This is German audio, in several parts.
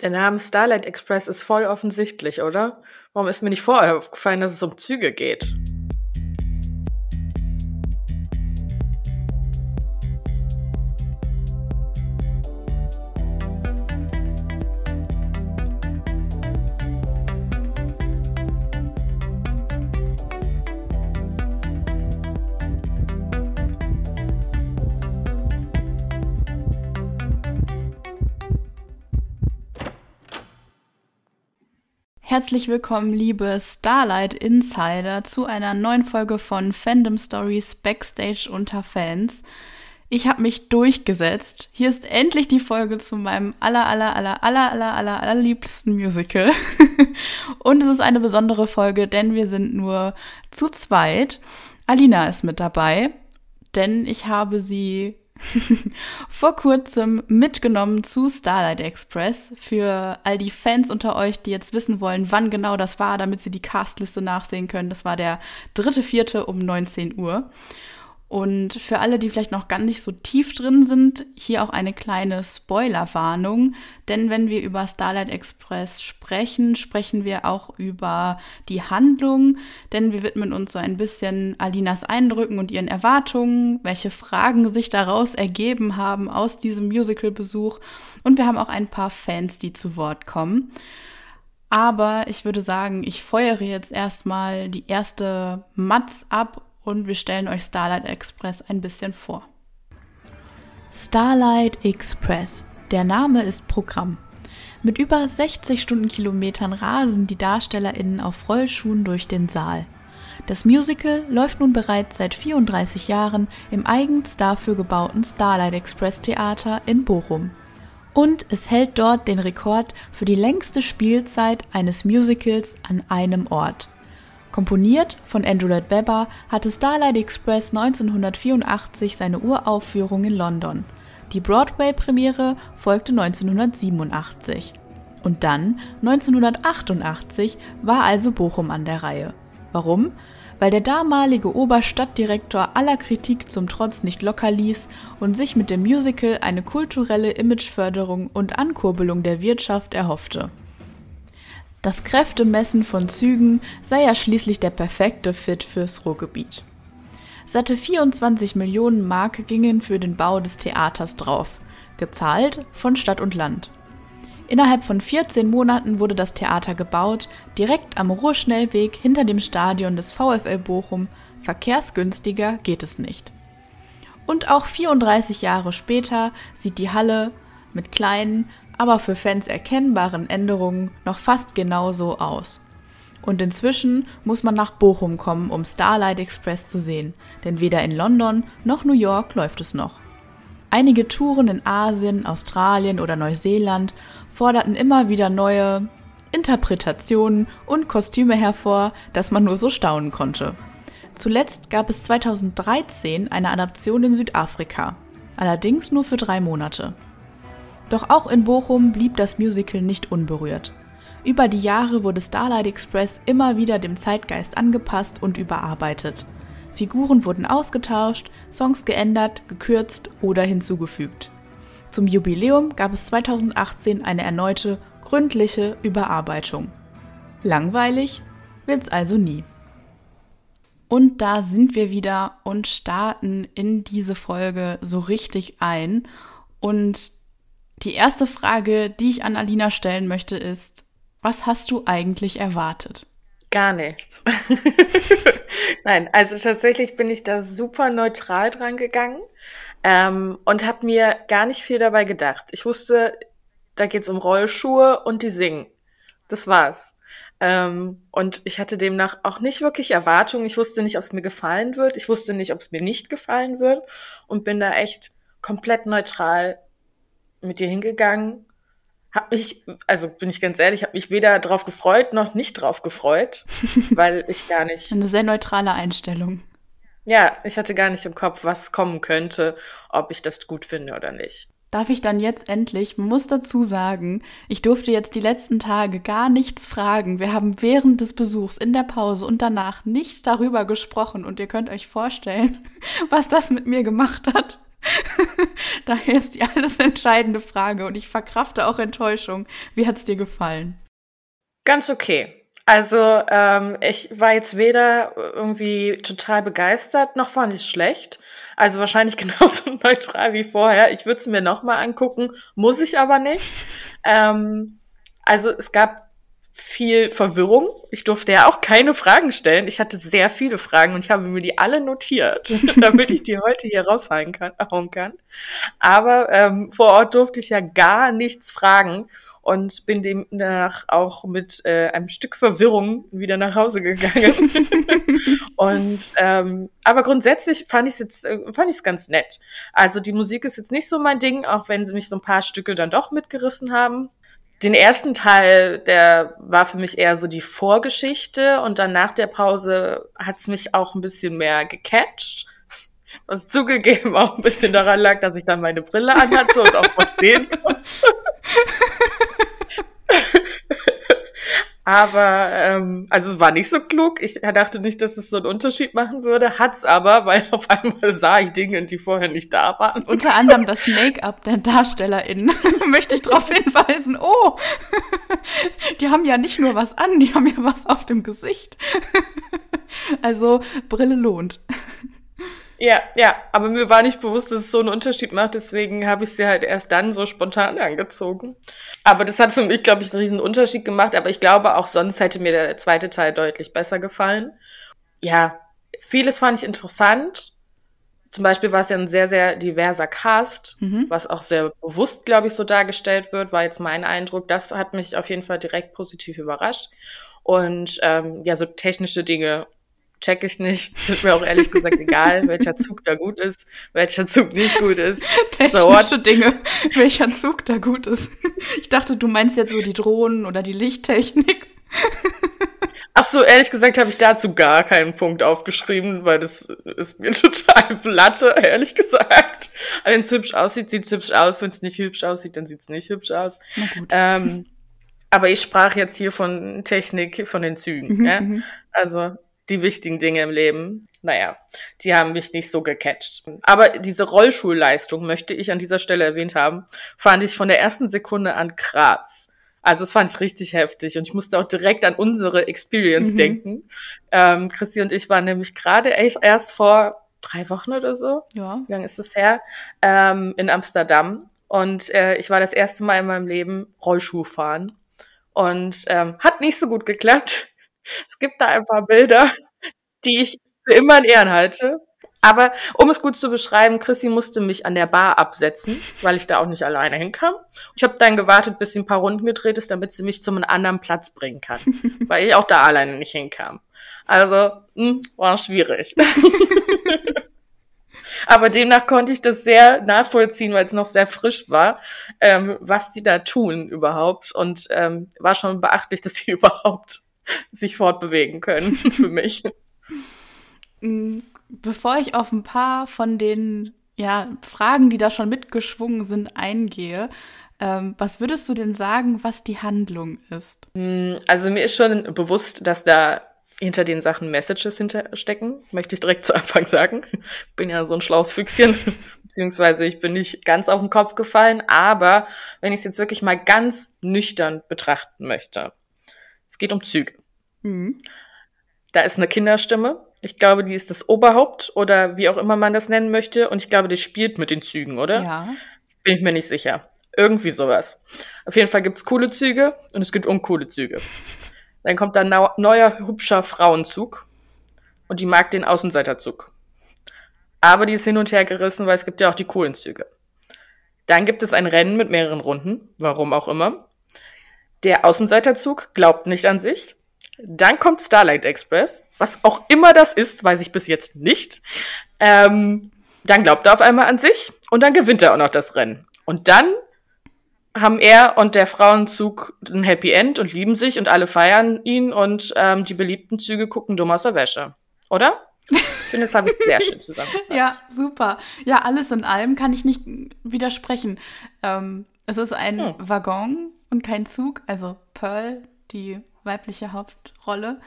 Der Name Starlight Express ist voll offensichtlich, oder? Warum ist mir nicht vorher aufgefallen, dass es um Züge geht? Herzlich willkommen, liebe Starlight Insider, zu einer neuen Folge von Fandom Stories Backstage unter Fans. Ich habe mich durchgesetzt. Hier ist endlich die Folge zu meinem aller, aller, aller, aller, aller, aller, allerliebsten Musical. Und es ist eine besondere Folge, denn wir sind nur zu zweit. Alina ist mit dabei, denn ich habe sie vor kurzem mitgenommen zu Starlight Express. Für all die Fans unter euch, die jetzt wissen wollen, wann genau das war, damit sie die Castliste nachsehen können. Das war der dritte, vierte um 19 Uhr. Und für alle, die vielleicht noch gar nicht so tief drin sind, hier auch eine kleine Spoilerwarnung. Denn wenn wir über Starlight Express sprechen, sprechen wir auch über die Handlung. Denn wir widmen uns so ein bisschen Alinas Eindrücken und ihren Erwartungen, welche Fragen sich daraus ergeben haben aus diesem Musical-Besuch. Und wir haben auch ein paar Fans, die zu Wort kommen. Aber ich würde sagen, ich feuere jetzt erstmal die erste Matz ab und wir stellen euch Starlight Express ein bisschen vor. Starlight Express. Der Name ist Programm. Mit über 60 Stundenkilometern rasen die DarstellerInnen auf Rollschuhen durch den Saal. Das Musical läuft nun bereits seit 34 Jahren im eigens dafür gebauten Starlight Express Theater in Bochum. Und es hält dort den Rekord für die längste Spielzeit eines Musicals an einem Ort. Komponiert von Andrew Lloyd Webber hatte Starlight Express 1984 seine Uraufführung in London. Die Broadway-Premiere folgte 1987. Und dann, 1988, war also Bochum an der Reihe. Warum? Weil der damalige Oberstadtdirektor aller Kritik zum Trotz nicht locker ließ und sich mit dem Musical eine kulturelle Imageförderung und Ankurbelung der Wirtschaft erhoffte. Das Kräftemessen von Zügen sei ja schließlich der perfekte Fit fürs Ruhrgebiet. Satte 24 Millionen Mark gingen für den Bau des Theaters drauf, gezahlt von Stadt und Land. Innerhalb von 14 Monaten wurde das Theater gebaut, direkt am Ruhrschnellweg hinter dem Stadion des VfL Bochum. Verkehrsgünstiger geht es nicht. Und auch 34 Jahre später sieht die Halle mit kleinen, aber für Fans erkennbaren Änderungen noch fast genauso aus. Und inzwischen muss man nach Bochum kommen, um Starlight Express zu sehen, denn weder in London noch New York läuft es noch. Einige Touren in Asien, Australien oder Neuseeland forderten immer wieder neue Interpretationen und Kostüme hervor, dass man nur so staunen konnte. Zuletzt gab es 2013 eine Adaption in Südafrika, allerdings nur für drei Monate. Doch auch in Bochum blieb das Musical nicht unberührt. Über die Jahre wurde Starlight Express immer wieder dem Zeitgeist angepasst und überarbeitet. Figuren wurden ausgetauscht, Songs geändert, gekürzt oder hinzugefügt. Zum Jubiläum gab es 2018 eine erneute, gründliche Überarbeitung. Langweilig wird's also nie. Und da sind wir wieder und starten in diese Folge so richtig ein. Und die erste Frage, die ich an Alina stellen möchte, ist, was hast du eigentlich erwartet? Gar nichts. Nein, also tatsächlich bin ich da super neutral dran gegangen ähm, und habe mir gar nicht viel dabei gedacht. Ich wusste, da geht's um Rollschuhe und die singen. Das war's. Ähm, und ich hatte demnach auch nicht wirklich Erwartungen. Ich wusste nicht, ob es mir gefallen wird. Ich wusste nicht, ob es mir nicht gefallen wird und bin da echt komplett neutral mit dir hingegangen, hab mich, also bin ich ganz ehrlich, habe mich weder drauf gefreut noch nicht drauf gefreut, weil ich gar nicht. Eine sehr neutrale Einstellung. Ja, ich hatte gar nicht im Kopf, was kommen könnte, ob ich das gut finde oder nicht. Darf ich dann jetzt endlich, man muss dazu sagen, ich durfte jetzt die letzten Tage gar nichts fragen. Wir haben während des Besuchs, in der Pause und danach nicht darüber gesprochen und ihr könnt euch vorstellen, was das mit mir gemacht hat. Daher ist die alles entscheidende Frage und ich verkrafte auch Enttäuschung. Wie hat es dir gefallen? Ganz okay. Also ähm, ich war jetzt weder irgendwie total begeistert, noch fand ich es schlecht. Also wahrscheinlich genauso neutral wie vorher. Ich würde es mir nochmal angucken, muss ich aber nicht. Ähm, also es gab viel Verwirrung. Ich durfte ja auch keine Fragen stellen. Ich hatte sehr viele Fragen und ich habe mir die alle notiert, damit ich die heute hier raushauen kann. kann. Aber ähm, vor Ort durfte ich ja gar nichts fragen und bin demnach auch mit äh, einem Stück Verwirrung wieder nach Hause gegangen. und ähm, aber grundsätzlich fand ich jetzt äh, fand ich es ganz nett. Also die Musik ist jetzt nicht so mein Ding, auch wenn sie mich so ein paar Stücke dann doch mitgerissen haben den ersten Teil, der war für mich eher so die Vorgeschichte und dann nach der Pause hat's mich auch ein bisschen mehr gecatcht. Was zugegeben auch ein bisschen daran lag, dass ich dann meine Brille anhatte und auch was sehen konnte. Aber ähm, also es war nicht so klug. Ich dachte nicht, dass es so einen Unterschied machen würde. Hat's aber, weil auf einmal sah ich Dinge, die vorher nicht da waren. Unter anderem das Make-up der DarstellerInnen. Möchte ich darauf hinweisen. Oh, die haben ja nicht nur was an, die haben ja was auf dem Gesicht. also Brille lohnt. Ja, ja, aber mir war nicht bewusst, dass es so einen Unterschied macht, deswegen habe ich sie halt erst dann so spontan angezogen. Aber das hat für mich, glaube ich, einen riesen Unterschied gemacht, aber ich glaube auch sonst hätte mir der zweite Teil deutlich besser gefallen. Ja, vieles fand ich interessant. Zum Beispiel war es ja ein sehr, sehr diverser Cast, mhm. was auch sehr bewusst, glaube ich, so dargestellt wird, war jetzt mein Eindruck. Das hat mich auf jeden Fall direkt positiv überrascht. Und ähm, ja, so technische Dinge check ich nicht. Sind mir auch ehrlich gesagt egal, welcher Zug da gut ist, welcher Zug nicht gut ist. Technische so, Dinge, welcher Zug da gut ist. Ich dachte, du meinst jetzt so die Drohnen oder die Lichttechnik. Ach so, ehrlich gesagt habe ich dazu gar keinen Punkt aufgeschrieben, weil das ist mir total Platte, ehrlich gesagt. Wenn es hübsch aussieht, sieht es hübsch aus. Wenn es nicht hübsch aussieht, dann sieht es nicht hübsch aus. Ähm, aber ich sprach jetzt hier von Technik, von den Zügen. Mhm, ja? Mhm. Also die wichtigen Dinge im Leben, naja, die haben mich nicht so gecatcht. Aber diese Rollschulleistung, möchte ich an dieser Stelle erwähnt haben, fand ich von der ersten Sekunde an krass. Also das fand ich richtig heftig und ich musste auch direkt an unsere Experience mhm. denken. Ähm, Christi und ich waren nämlich gerade erst vor drei Wochen oder so, ja. wie lange ist es her, ähm, in Amsterdam und äh, ich war das erste Mal in meinem Leben Rollschuh fahren und ähm, hat nicht so gut geklappt. Es gibt da ein paar Bilder, die ich für immer in Ehren halte. Aber um es gut zu beschreiben, Chrissy musste mich an der Bar absetzen, weil ich da auch nicht alleine hinkam. Ich habe dann gewartet, bis sie ein paar Runden gedreht ist, damit sie mich zum anderen Platz bringen kann, weil ich auch da alleine nicht hinkam. Also mh, hm, war schwierig. Aber demnach konnte ich das sehr nachvollziehen, weil es noch sehr frisch war, ähm, was die da tun überhaupt. Und ähm, war schon beachtlich, dass sie überhaupt sich fortbewegen können für mich. Mm, bevor ich auf ein paar von den ja, Fragen, die da schon mitgeschwungen sind, eingehe, ähm, was würdest du denn sagen, was die Handlung ist? Mm, also mir ist schon bewusst, dass da hinter den Sachen Messages hinterstecken, möchte ich direkt zu Anfang sagen. Ich bin ja so ein schlaues Füchschen, beziehungsweise ich bin nicht ganz auf den Kopf gefallen, aber wenn ich es jetzt wirklich mal ganz nüchtern betrachten möchte, es geht um Züge. Mhm. Da ist eine Kinderstimme. Ich glaube, die ist das Oberhaupt oder wie auch immer man das nennen möchte. Und ich glaube, die spielt mit den Zügen, oder? Ja. Bin ich mir nicht sicher. Irgendwie sowas. Auf jeden Fall gibt's coole Züge und es gibt uncoole Züge. Dann kommt da ein neuer, hübscher Frauenzug und die mag den Außenseiterzug. Aber die ist hin und her gerissen, weil es gibt ja auch die coolen Züge. Dann gibt es ein Rennen mit mehreren Runden, warum auch immer. Der Außenseiterzug glaubt nicht an sich. Dann kommt Starlight Express, was auch immer das ist, weiß ich bis jetzt nicht. Ähm, dann glaubt er auf einmal an sich und dann gewinnt er auch noch das Rennen. Und dann haben er und der Frauenzug ein Happy End und lieben sich und alle feiern ihn und ähm, die beliebten Züge gucken dumm aus der Wäsche. Oder? Ich finde, das habe ich sehr schön zusammengefasst. ja, super. Ja, alles in allem kann ich nicht widersprechen. Ähm, es ist ein hm. Waggon und kein Zug, also Pearl, die weibliche Hauptrolle.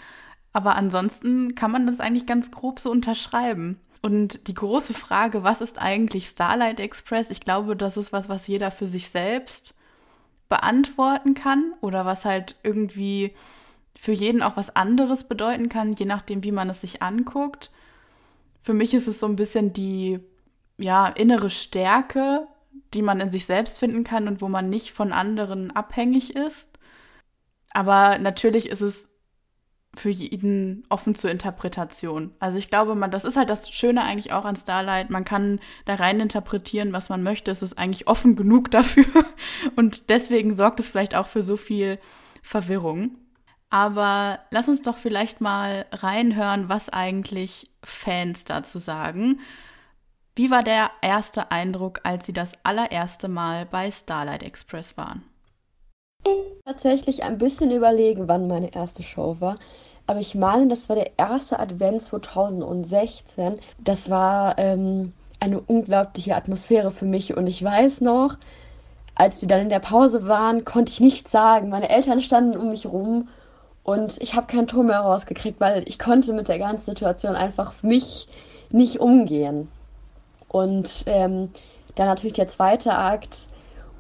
Aber ansonsten kann man das eigentlich ganz grob so unterschreiben. Und die große Frage, was ist eigentlich Starlight Express? Ich glaube, das ist was, was jeder für sich selbst beantworten kann oder was halt irgendwie für jeden auch was anderes bedeuten kann, je nachdem, wie man es sich anguckt. Für mich ist es so ein bisschen die ja, innere Stärke, die man in sich selbst finden kann und wo man nicht von anderen abhängig ist. Aber natürlich ist es für jeden offen zur Interpretation. Also ich glaube, man, das ist halt das Schöne eigentlich auch an Starlight. Man kann da rein interpretieren, was man möchte. Es ist eigentlich offen genug dafür. Und deswegen sorgt es vielleicht auch für so viel Verwirrung. Aber lass uns doch vielleicht mal reinhören, was eigentlich Fans dazu sagen. Wie war der erste Eindruck, als Sie das allererste Mal bei Starlight Express waren? Tatsächlich ein bisschen überlegen, wann meine erste Show war. Aber ich meine, das war der erste Advent 2016. Das war ähm, eine unglaubliche Atmosphäre für mich. Und ich weiß noch, als wir dann in der Pause waren, konnte ich nichts sagen. Meine Eltern standen um mich rum und ich habe keinen Ton mehr rausgekriegt, weil ich konnte mit der ganzen Situation einfach mich nicht umgehen. Und ähm, dann natürlich der zweite Akt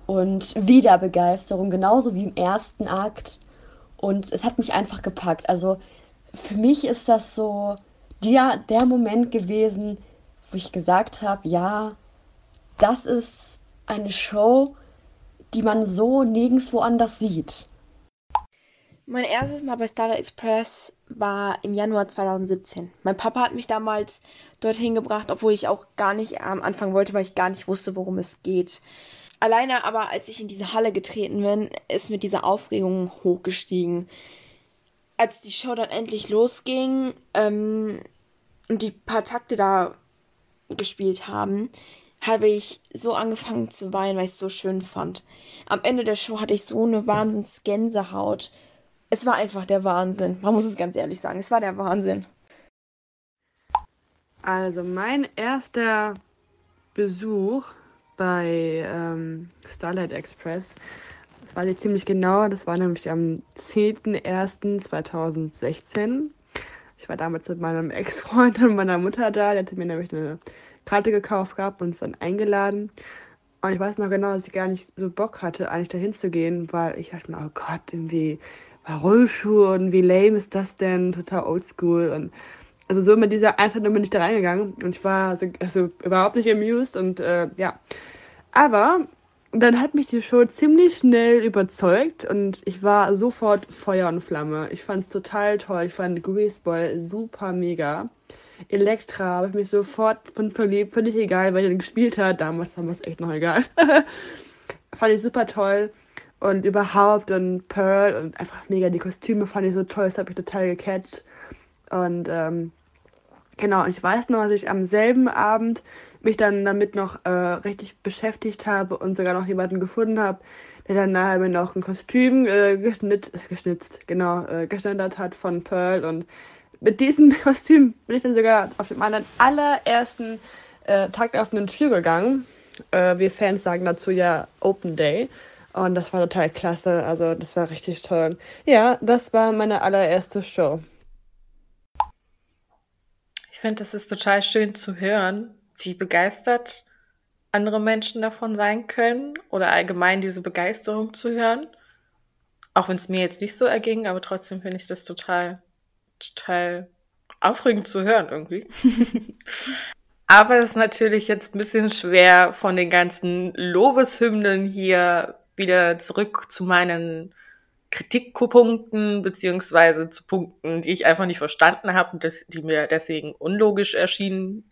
und wieder Begeisterung, genauso wie im ersten Akt. Und es hat mich einfach gepackt. Also für mich ist das so der, der Moment gewesen, wo ich gesagt habe, ja, das ist eine Show, die man so nirgendwo anders sieht. Mein erstes Mal bei Starlight Express war im Januar 2017. Mein Papa hat mich damals dorthin gebracht, obwohl ich auch gar nicht am Anfang wollte, weil ich gar nicht wusste, worum es geht. Alleine aber, als ich in diese Halle getreten bin, ist mir diese Aufregung hochgestiegen. Als die Show dann endlich losging ähm, und die paar Takte da gespielt haben, habe ich so angefangen zu weinen, weil ich es so schön fand. Am Ende der Show hatte ich so eine Wahnsinns-Gänsehaut es war einfach der Wahnsinn. Man muss es ganz ehrlich sagen, es war der Wahnsinn. Also mein erster Besuch bei ähm, Starlight Express, das war jetzt ziemlich genau, das war nämlich am 10.01.2016. Ich war damals mit meinem Ex-Freund und meiner Mutter da, der hatte mir nämlich eine Karte gekauft gehabt und uns dann eingeladen. Und ich weiß noch genau, dass ich gar nicht so Bock hatte, eigentlich dahin zu gehen, weil ich dachte mir, oh Gott, irgendwie Rollschuhe und wie lame ist das denn? Total oldschool. Und also so mit dieser Einstellung bin ich da reingegangen und ich war also, also überhaupt nicht amused und äh, ja. Aber dann hat mich die Show ziemlich schnell überzeugt und ich war sofort Feuer und Flamme. Ich fand es total toll. Ich fand Greaseball super mega. Elektra habe ich mich sofort von verliebt. Völlig egal, wer den gespielt hat. Damals war es echt noch egal. fand ich super toll. Und überhaupt und Pearl und einfach mega die Kostüme fand ich so toll, das habe ich total gecatcht. Und ähm, genau, ich weiß noch, dass ich am selben Abend mich dann damit noch äh, richtig beschäftigt habe und sogar noch jemanden gefunden habe, der dann nachher mir noch ein Kostüm äh, geschnitt, geschnitzt, genau, äh, geschneidert hat von Pearl. Und mit diesem Kostüm bin ich dann sogar auf dem allerersten äh, Tag auf eine Tür gegangen. Äh, wir Fans sagen dazu ja Open Day. Und das war total klasse. Also, das war richtig toll. Ja, das war meine allererste Show. Ich finde, das ist total schön zu hören, wie begeistert andere Menschen davon sein können oder allgemein diese Begeisterung zu hören. Auch wenn es mir jetzt nicht so erging, aber trotzdem finde ich das total, total aufregend zu hören irgendwie. aber es ist natürlich jetzt ein bisschen schwer von den ganzen Lobeshymnen hier wieder zurück zu meinen Kritikpunkten beziehungsweise zu Punkten, die ich einfach nicht verstanden habe und das, die mir deswegen unlogisch erschienen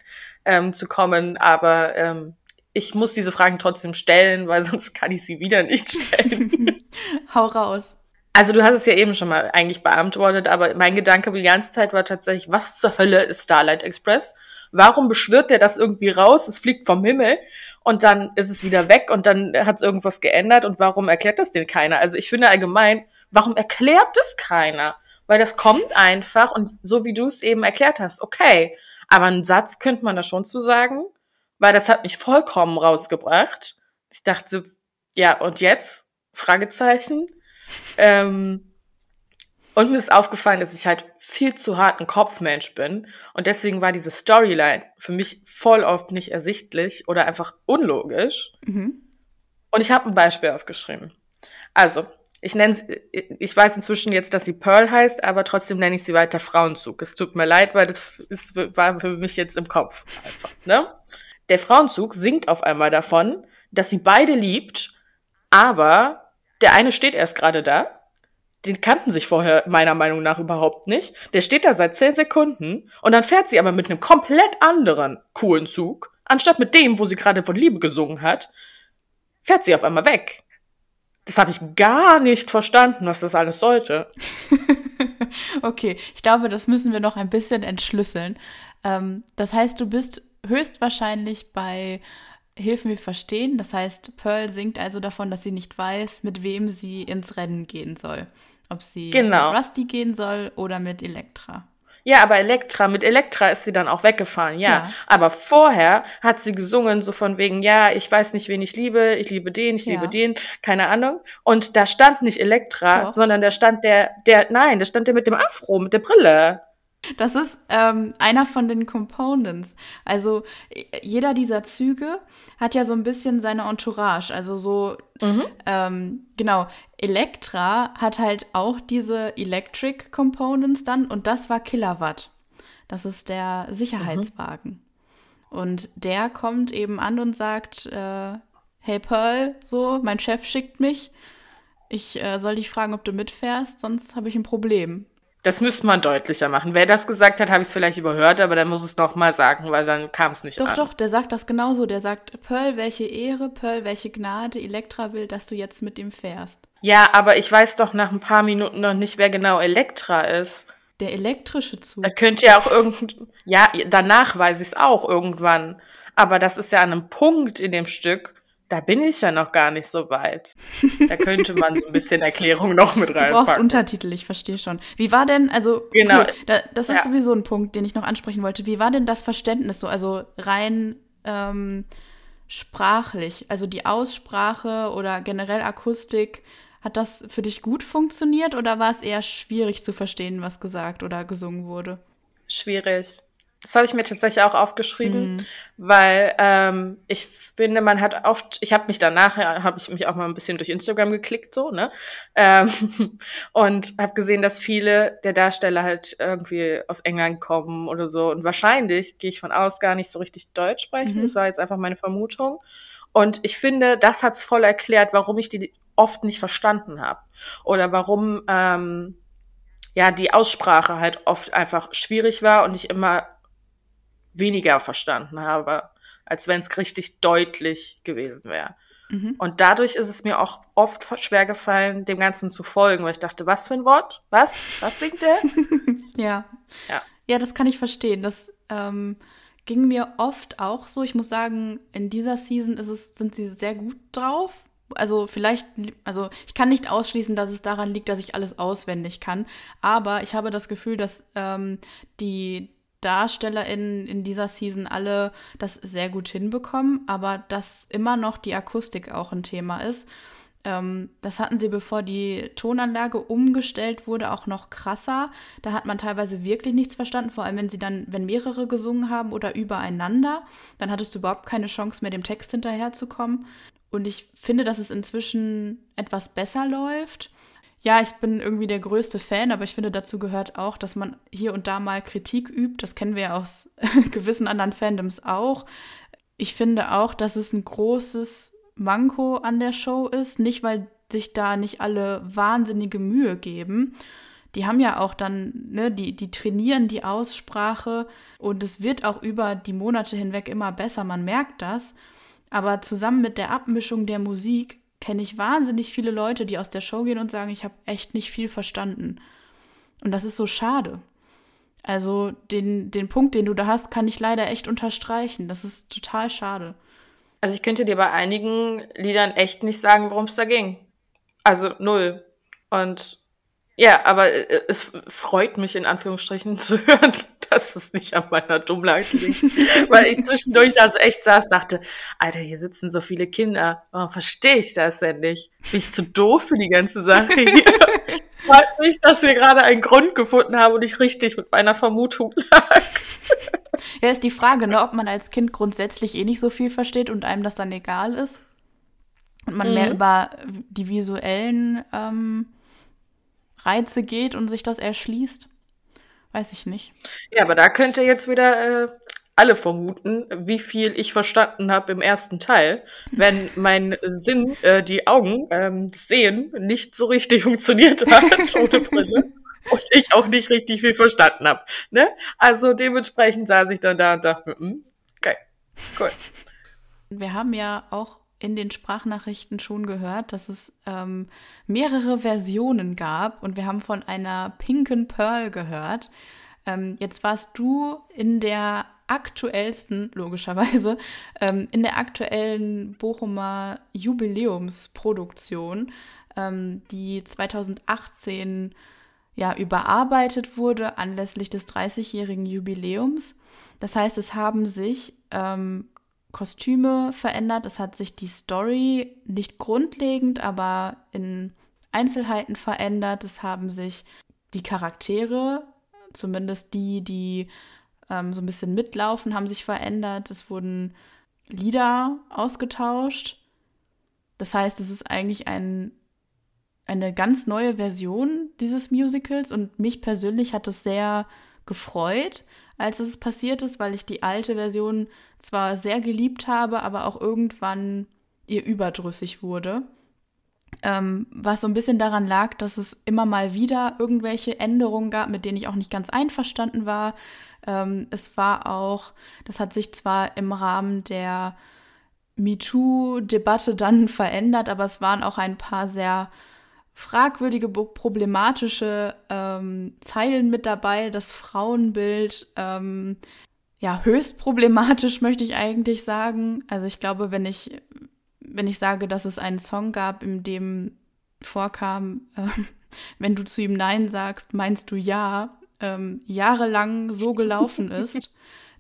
ähm, zu kommen. Aber ähm, ich muss diese Fragen trotzdem stellen, weil sonst kann ich sie wieder nicht stellen. Hau raus. Also du hast es ja eben schon mal eigentlich beantwortet, aber mein Gedanke die ganze Zeit war tatsächlich, was zur Hölle ist Starlight Express? Warum beschwört der das irgendwie raus? Es fliegt vom Himmel und dann ist es wieder weg und dann hat es irgendwas geändert und warum erklärt das denn keiner? Also ich finde allgemein, warum erklärt das keiner? Weil das kommt einfach und so wie du es eben erklärt hast, okay. Aber einen Satz könnte man da schon zu sagen, weil das hat mich vollkommen rausgebracht. Ich dachte, ja, und jetzt? Fragezeichen. Ähm, Und mir ist aufgefallen, dass ich halt viel zu hart ein Kopfmensch bin. Und deswegen war diese Storyline für mich voll oft nicht ersichtlich oder einfach unlogisch. Mhm. Und ich habe ein Beispiel aufgeschrieben. Also, ich nenne ich weiß inzwischen jetzt, dass sie Pearl heißt, aber trotzdem nenne ich sie weiter Frauenzug. Es tut mir leid, weil das ist, war für mich jetzt im Kopf einfach, ne? Der Frauenzug singt auf einmal davon, dass sie beide liebt, aber der eine steht erst gerade da den kannten sich vorher meiner Meinung nach überhaupt nicht. Der steht da seit zehn Sekunden und dann fährt sie aber mit einem komplett anderen coolen Zug, anstatt mit dem, wo sie gerade von Liebe gesungen hat, fährt sie auf einmal weg. Das habe ich gar nicht verstanden, was das alles sollte. okay, ich glaube, das müssen wir noch ein bisschen entschlüsseln. Ähm, das heißt, du bist höchstwahrscheinlich bei Hilf mir verstehen. Das heißt, Pearl singt also davon, dass sie nicht weiß, mit wem sie ins Rennen gehen soll. Ob sie genau. mit Rusty gehen soll oder mit Elektra. Ja, aber Elektra, mit Elektra ist sie dann auch weggefahren, ja. ja. Aber vorher hat sie gesungen, so von wegen, ja, ich weiß nicht, wen ich liebe, ich liebe den, ich ja. liebe den, keine Ahnung. Und da stand nicht Elektra, Doch. sondern da stand der, der, nein, da stand der mit dem Afro, mit der Brille. Das ist ähm, einer von den Components. Also jeder dieser Züge hat ja so ein bisschen seine Entourage. Also so, mhm. ähm, genau, Elektra hat halt auch diese Electric Components dann und das war Kilowatt. Das ist der Sicherheitswagen. Mhm. Und der kommt eben an und sagt, äh, hey Pearl, so, mein Chef schickt mich. Ich äh, soll dich fragen, ob du mitfährst, sonst habe ich ein Problem. Das müsste man deutlicher machen. Wer das gesagt hat, habe ich es vielleicht überhört, aber dann muss es noch mal sagen, weil dann kam es nicht doch, an. Doch, doch, der sagt das genauso. Der sagt, Pearl, welche Ehre, Pearl, welche Gnade, Elektra will, dass du jetzt mit ihm fährst. Ja, aber ich weiß doch nach ein paar Minuten noch nicht, wer genau Elektra ist. Der elektrische Zug. Da könnte ja auch irgend... Ja, danach weiß ich es auch irgendwann. Aber das ist ja an einem Punkt in dem Stück, da bin ich ja noch gar nicht so weit. Da könnte man so ein bisschen Erklärung noch mit reinpacken. Du brauchst Untertitel, ich verstehe schon. Wie war denn, also, genau. Cool, da, das ist ja. sowieso ein Punkt, den ich noch ansprechen wollte. Wie war denn das Verständnis so, also rein ähm, sprachlich, also die Aussprache oder generell Akustik, hat das für dich gut funktioniert oder war es eher schwierig zu verstehen, was gesagt oder gesungen wurde? Schwierig. Das habe ich mir tatsächlich auch aufgeschrieben, mhm. weil ähm, ich finde, man hat oft, ich habe mich danach, habe ich mich auch mal ein bisschen durch Instagram geklickt, so, ne? Ähm, und habe gesehen, dass viele der Darsteller halt irgendwie aus England kommen oder so. Und wahrscheinlich, gehe ich von aus, gar nicht so richtig Deutsch sprechen. Mhm. Das war jetzt einfach meine Vermutung. Und ich finde, das hat's voll erklärt, warum ich die oft nicht verstanden habe. Oder warum ähm, ja die Aussprache halt oft einfach schwierig war und ich immer weniger verstanden habe, als wenn es richtig deutlich gewesen wäre. Mhm. Und dadurch ist es mir auch oft schwer gefallen, dem Ganzen zu folgen, weil ich dachte, was für ein Wort? Was? Was singt der? ja. ja. Ja, das kann ich verstehen. Das ähm, ging mir oft auch so. Ich muss sagen, in dieser Season ist es, sind sie sehr gut drauf. Also vielleicht, also ich kann nicht ausschließen, dass es daran liegt, dass ich alles auswendig kann. Aber ich habe das Gefühl, dass ähm, die, DarstellerInnen in dieser Season alle das sehr gut hinbekommen, aber dass immer noch die Akustik auch ein Thema ist. Ähm, das hatten sie, bevor die Tonanlage umgestellt wurde, auch noch krasser. Da hat man teilweise wirklich nichts verstanden, vor allem wenn sie dann, wenn mehrere gesungen haben oder übereinander, dann hattest du überhaupt keine Chance mehr, dem Text hinterherzukommen. Und ich finde, dass es inzwischen etwas besser läuft ja, ich bin irgendwie der größte Fan, aber ich finde, dazu gehört auch, dass man hier und da mal Kritik übt. Das kennen wir ja aus gewissen anderen Fandoms auch. Ich finde auch, dass es ein großes Manko an der Show ist. Nicht, weil sich da nicht alle wahnsinnige Mühe geben. Die haben ja auch dann, ne, die, die trainieren die Aussprache und es wird auch über die Monate hinweg immer besser, man merkt das. Aber zusammen mit der Abmischung der Musik kenne ich wahnsinnig viele Leute, die aus der Show gehen und sagen, ich habe echt nicht viel verstanden. Und das ist so schade. Also den, den Punkt, den du da hast, kann ich leider echt unterstreichen. Das ist total schade. Also ich könnte dir bei einigen Liedern echt nicht sagen, worum es da ging. Also null. Und ja, aber es freut mich in Anführungsstrichen zu hören, dass es nicht an meiner Dummheit liegt. Weil ich zwischendurch da so echt saß, dachte, Alter, hier sitzen so viele Kinder. Warum verstehe ich das denn nicht? Bin ich zu doof für die ganze Sache hier? Freut mich, dass wir gerade einen Grund gefunden haben und ich richtig mit meiner Vermutung lag. Ja, ist die Frage, ne, ob man als Kind grundsätzlich eh nicht so viel versteht und einem das dann egal ist. Und man mhm. mehr über die visuellen ähm, Reize geht und sich das erschließt. Weiß ich nicht. Ja, aber da könnte jetzt wieder äh, alle vermuten, wie viel ich verstanden habe im ersten Teil, wenn mein Sinn, äh, die Augen, ähm, Sehen nicht so richtig funktioniert hat ohne Brille. und ich auch nicht richtig viel verstanden habe. Ne? Also dementsprechend saß ich dann da und dachte, hm, geil, cool. Wir haben ja auch in den Sprachnachrichten schon gehört, dass es ähm, mehrere Versionen gab und wir haben von einer pinken Pearl gehört. Ähm, jetzt warst du in der aktuellsten, logischerweise, ähm, in der aktuellen Bochumer Jubiläumsproduktion, ähm, die 2018 ja überarbeitet wurde anlässlich des 30-jährigen Jubiläums. Das heißt, es haben sich ähm, Kostüme verändert, es hat sich die Story nicht grundlegend, aber in Einzelheiten verändert. Es haben sich die Charaktere, zumindest die, die ähm, so ein bisschen mitlaufen, haben sich verändert. Es wurden Lieder ausgetauscht. Das heißt, es ist eigentlich ein, eine ganz neue Version dieses Musicals und mich persönlich hat es sehr gefreut, als es passiert ist, weil ich die alte Version zwar sehr geliebt habe, aber auch irgendwann ihr überdrüssig wurde. Ähm, was so ein bisschen daran lag, dass es immer mal wieder irgendwelche Änderungen gab, mit denen ich auch nicht ganz einverstanden war. Ähm, es war auch, das hat sich zwar im Rahmen der MeToo-Debatte dann verändert, aber es waren auch ein paar sehr fragwürdige, problematische ähm, Zeilen mit dabei. Das Frauenbild, ähm, ja, höchst problematisch, möchte ich eigentlich sagen. Also ich glaube, wenn ich, wenn ich sage, dass es einen Song gab, in dem vorkam, äh, wenn du zu ihm Nein sagst, meinst du ja, ähm, jahrelang so gelaufen ist,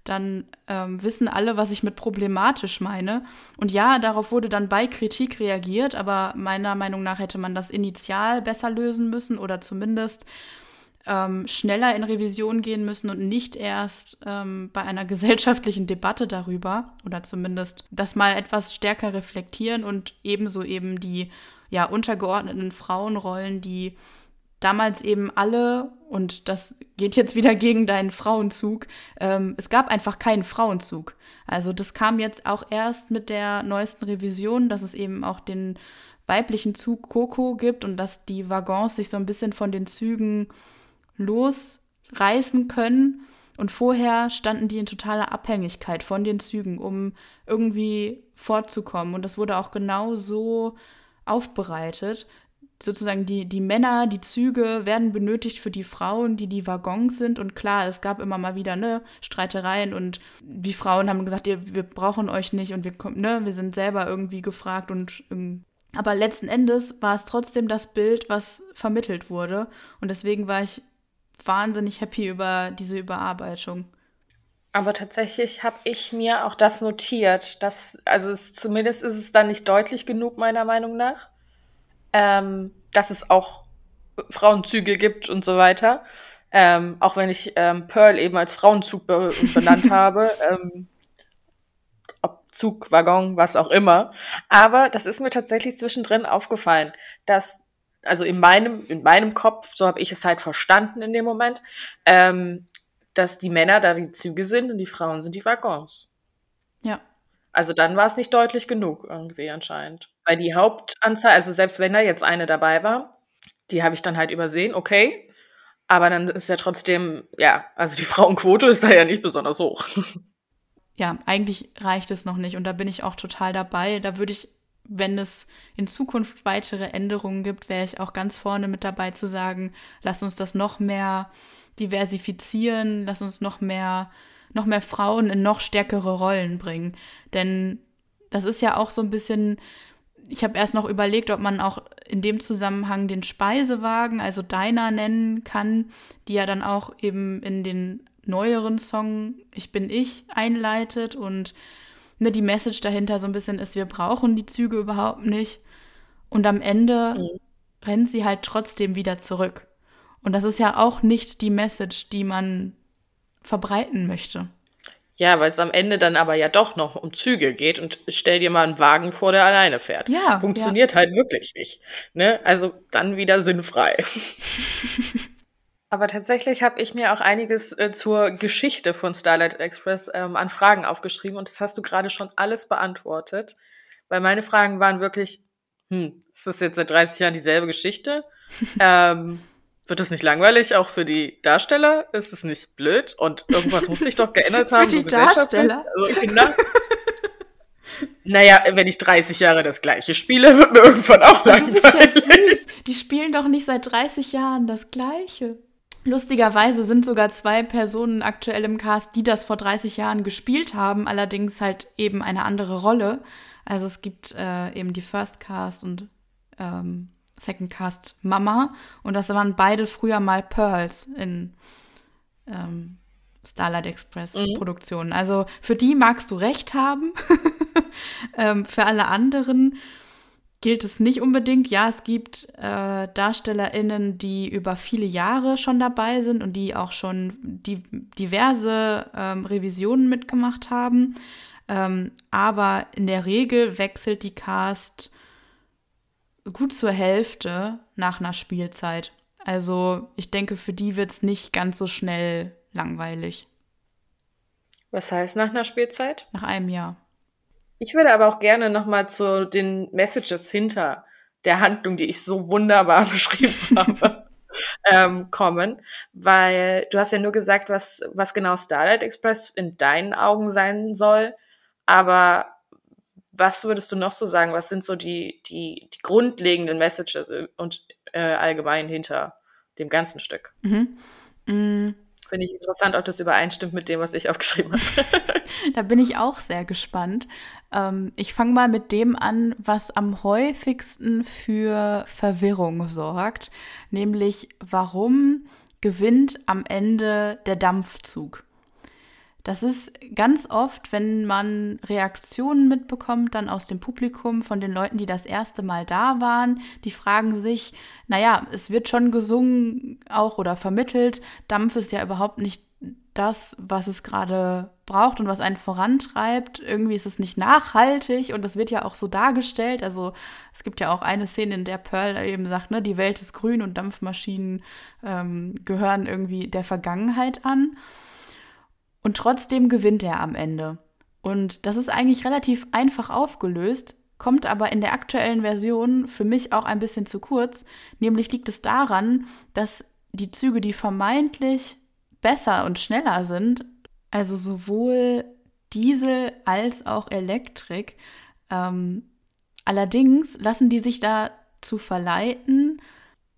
dann ähm, wissen alle, was ich mit problematisch meine. Und ja, darauf wurde dann bei Kritik reagiert, aber meiner Meinung nach hätte man das initial besser lösen müssen oder zumindest ähm, schneller in Revision gehen müssen und nicht erst ähm, bei einer gesellschaftlichen Debatte darüber oder zumindest das mal etwas stärker reflektieren und ebenso eben die ja untergeordneten Frauenrollen, die damals eben alle, und das geht jetzt wieder gegen deinen Frauenzug, ähm, es gab einfach keinen Frauenzug. Also das kam jetzt auch erst mit der neuesten Revision, dass es eben auch den weiblichen Zug Coco gibt und dass die Waggons sich so ein bisschen von den Zügen losreißen können. Und vorher standen die in totaler Abhängigkeit von den Zügen, um irgendwie fortzukommen. Und das wurde auch genau so aufbereitet, sozusagen die, die Männer, die Züge werden benötigt für die Frauen, die die Waggons sind. Und klar, es gab immer mal wieder ne, Streitereien und die Frauen haben gesagt, ihr, wir brauchen euch nicht und wir, ne, wir sind selber irgendwie gefragt. Und, ähm, aber letzten Endes war es trotzdem das Bild, was vermittelt wurde. Und deswegen war ich wahnsinnig happy über diese Überarbeitung. Aber tatsächlich habe ich mir auch das notiert, dass, also es, zumindest ist es dann nicht deutlich genug, meiner Meinung nach ähm, dass es auch Frauenzüge gibt und so weiter. Ähm, auch wenn ich ähm, Pearl eben als Frauenzug be benannt habe. Ähm, ob Zug, Waggon, was auch immer. Aber das ist mir tatsächlich zwischendrin aufgefallen, dass, also in meinem, in meinem Kopf, so habe ich es halt verstanden in dem Moment, ähm, dass die Männer da die Züge sind und die Frauen sind die Waggons. Ja. Also dann war es nicht deutlich genug irgendwie anscheinend. Weil die Hauptanzahl, also selbst wenn da jetzt eine dabei war, die habe ich dann halt übersehen, okay. Aber dann ist ja trotzdem, ja, also die Frauenquote ist da ja nicht besonders hoch. Ja, eigentlich reicht es noch nicht und da bin ich auch total dabei. Da würde ich, wenn es in Zukunft weitere Änderungen gibt, wäre ich auch ganz vorne mit dabei zu sagen, lass uns das noch mehr diversifizieren, lass uns noch mehr, noch mehr Frauen in noch stärkere Rollen bringen. Denn das ist ja auch so ein bisschen ich habe erst noch überlegt, ob man auch in dem Zusammenhang den Speisewagen, also Diner nennen kann, die ja dann auch eben in den neueren Song Ich bin ich einleitet und ne, die Message dahinter so ein bisschen ist, wir brauchen die Züge überhaupt nicht. Und am Ende mhm. rennt sie halt trotzdem wieder zurück. Und das ist ja auch nicht die Message, die man verbreiten möchte. Ja, weil es am Ende dann aber ja doch noch um Züge geht und stell dir mal einen Wagen vor, der alleine fährt. Ja. Funktioniert ja. halt wirklich nicht. Ne? Also dann wieder sinnfrei. aber tatsächlich habe ich mir auch einiges äh, zur Geschichte von Starlight Express ähm, an Fragen aufgeschrieben und das hast du gerade schon alles beantwortet. Weil meine Fragen waren wirklich, hm, ist das jetzt seit 30 Jahren dieselbe Geschichte? ähm, wird es nicht langweilig, auch für die Darsteller? Ist es nicht blöd? Und irgendwas muss sich doch geändert haben. für die Darsteller? Also Kinder. naja, wenn ich 30 Jahre das gleiche spiele, wird mir irgendwann auch langweilig. Du bist ja süß. Die spielen doch nicht seit 30 Jahren das gleiche. Lustigerweise sind sogar zwei Personen aktuell im Cast, die das vor 30 Jahren gespielt haben, allerdings halt eben eine andere Rolle. Also es gibt äh, eben die First Cast und ähm, Second Cast Mama. Und das waren beide früher mal Pearls in ähm, Starlight Express mhm. Produktionen. Also für die magst du recht haben. ähm, für alle anderen gilt es nicht unbedingt. Ja, es gibt äh, DarstellerInnen, die über viele Jahre schon dabei sind und die auch schon die, diverse ähm, Revisionen mitgemacht haben. Ähm, aber in der Regel wechselt die Cast gut zur Hälfte nach einer Spielzeit. Also ich denke, für die wird es nicht ganz so schnell langweilig. Was heißt nach einer Spielzeit? Nach einem Jahr. Ich würde aber auch gerne noch mal zu den Messages hinter der Handlung, die ich so wunderbar beschrieben habe, ähm, kommen, weil du hast ja nur gesagt, was, was genau Starlight Express in deinen Augen sein soll, aber was würdest du noch so sagen? Was sind so die, die, die grundlegenden Messages und äh, allgemein hinter dem ganzen Stück? Mhm. Mhm. Finde ich interessant, ob das übereinstimmt mit dem, was ich aufgeschrieben habe. da bin ich auch sehr gespannt. Ähm, ich fange mal mit dem an, was am häufigsten für Verwirrung sorgt, nämlich warum gewinnt am Ende der Dampfzug? Das ist ganz oft, wenn man Reaktionen mitbekommt, dann aus dem Publikum von den Leuten, die das erste Mal da waren, die fragen sich, naja, es wird schon gesungen auch oder vermittelt, Dampf ist ja überhaupt nicht das, was es gerade braucht und was einen vorantreibt. Irgendwie ist es nicht nachhaltig und das wird ja auch so dargestellt. Also es gibt ja auch eine Szene, in der Pearl eben sagt, ne, die Welt ist grün und Dampfmaschinen ähm, gehören irgendwie der Vergangenheit an. Und trotzdem gewinnt er am Ende. Und das ist eigentlich relativ einfach aufgelöst, kommt aber in der aktuellen Version für mich auch ein bisschen zu kurz. Nämlich liegt es daran, dass die Züge, die vermeintlich besser und schneller sind, also sowohl Diesel als auch Elektrik, ähm, allerdings lassen die sich dazu verleiten,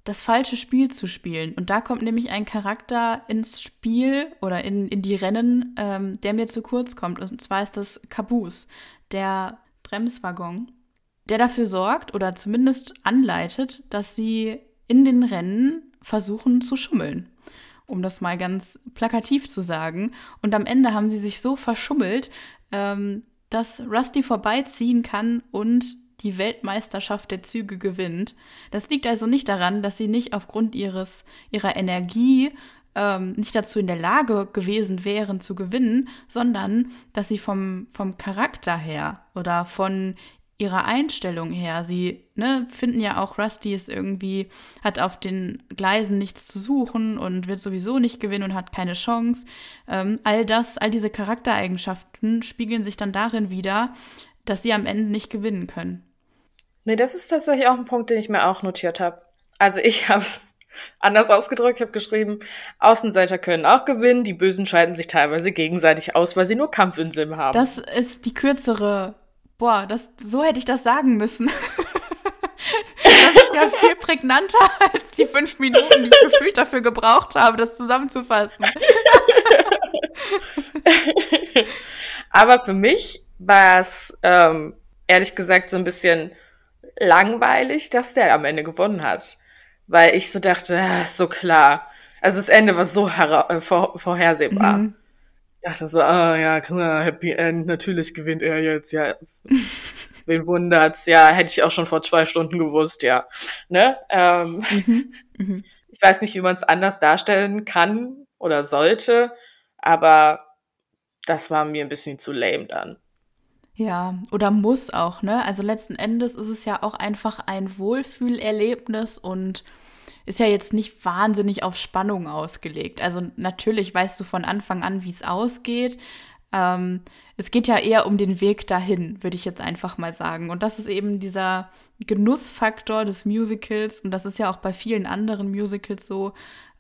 das falsche Spiel zu spielen. Und da kommt nämlich ein Charakter ins Spiel oder in, in die Rennen, ähm, der mir zu kurz kommt. Und zwar ist das Caboose, der Bremswaggon, der dafür sorgt oder zumindest anleitet, dass sie in den Rennen versuchen zu schummeln. Um das mal ganz plakativ zu sagen. Und am Ende haben sie sich so verschummelt, ähm, dass Rusty vorbeiziehen kann und die Weltmeisterschaft der Züge gewinnt. Das liegt also nicht daran, dass sie nicht aufgrund ihres, ihrer Energie ähm, nicht dazu in der Lage gewesen wären zu gewinnen, sondern dass sie vom, vom Charakter her oder von ihrer Einstellung her, sie ne, finden ja auch, Rusty ist irgendwie, hat auf den Gleisen nichts zu suchen und wird sowieso nicht gewinnen und hat keine Chance. Ähm, all das, all diese Charaktereigenschaften spiegeln sich dann darin wieder, dass sie am Ende nicht gewinnen können. Nee, das ist tatsächlich auch ein Punkt, den ich mir auch notiert habe. Also ich habe es anders ausgedrückt. Ich habe geschrieben, Außenseiter können auch gewinnen, die Bösen schalten sich teilweise gegenseitig aus, weil sie nur Kampf in Sim haben. Das ist die kürzere. Boah, das, so hätte ich das sagen müssen. das ist ja viel prägnanter als die fünf Minuten, die ich gefühlt dafür gebraucht habe, das zusammenzufassen. Aber für mich war es ähm, ehrlich gesagt so ein bisschen langweilig, dass der am Ende gewonnen hat. Weil ich so dachte, ist so klar. Also das Ende war so äh, vor vorhersehbar. Mhm. Ich dachte so, ah ja, klar, Happy End, natürlich gewinnt er jetzt, ja. Wen wundert's? Ja, hätte ich auch schon vor zwei Stunden gewusst, ja. Ne? Ähm, mhm. Mhm. Ich weiß nicht, wie man es anders darstellen kann oder sollte, aber das war mir ein bisschen zu lame dann. Ja, oder muss auch, ne? Also letzten Endes ist es ja auch einfach ein Wohlfühlerlebnis und ist ja jetzt nicht wahnsinnig auf Spannung ausgelegt. Also natürlich weißt du von Anfang an, wie es ausgeht. Ähm, es geht ja eher um den Weg dahin, würde ich jetzt einfach mal sagen. Und das ist eben dieser Genussfaktor des Musicals. Und das ist ja auch bei vielen anderen Musicals so,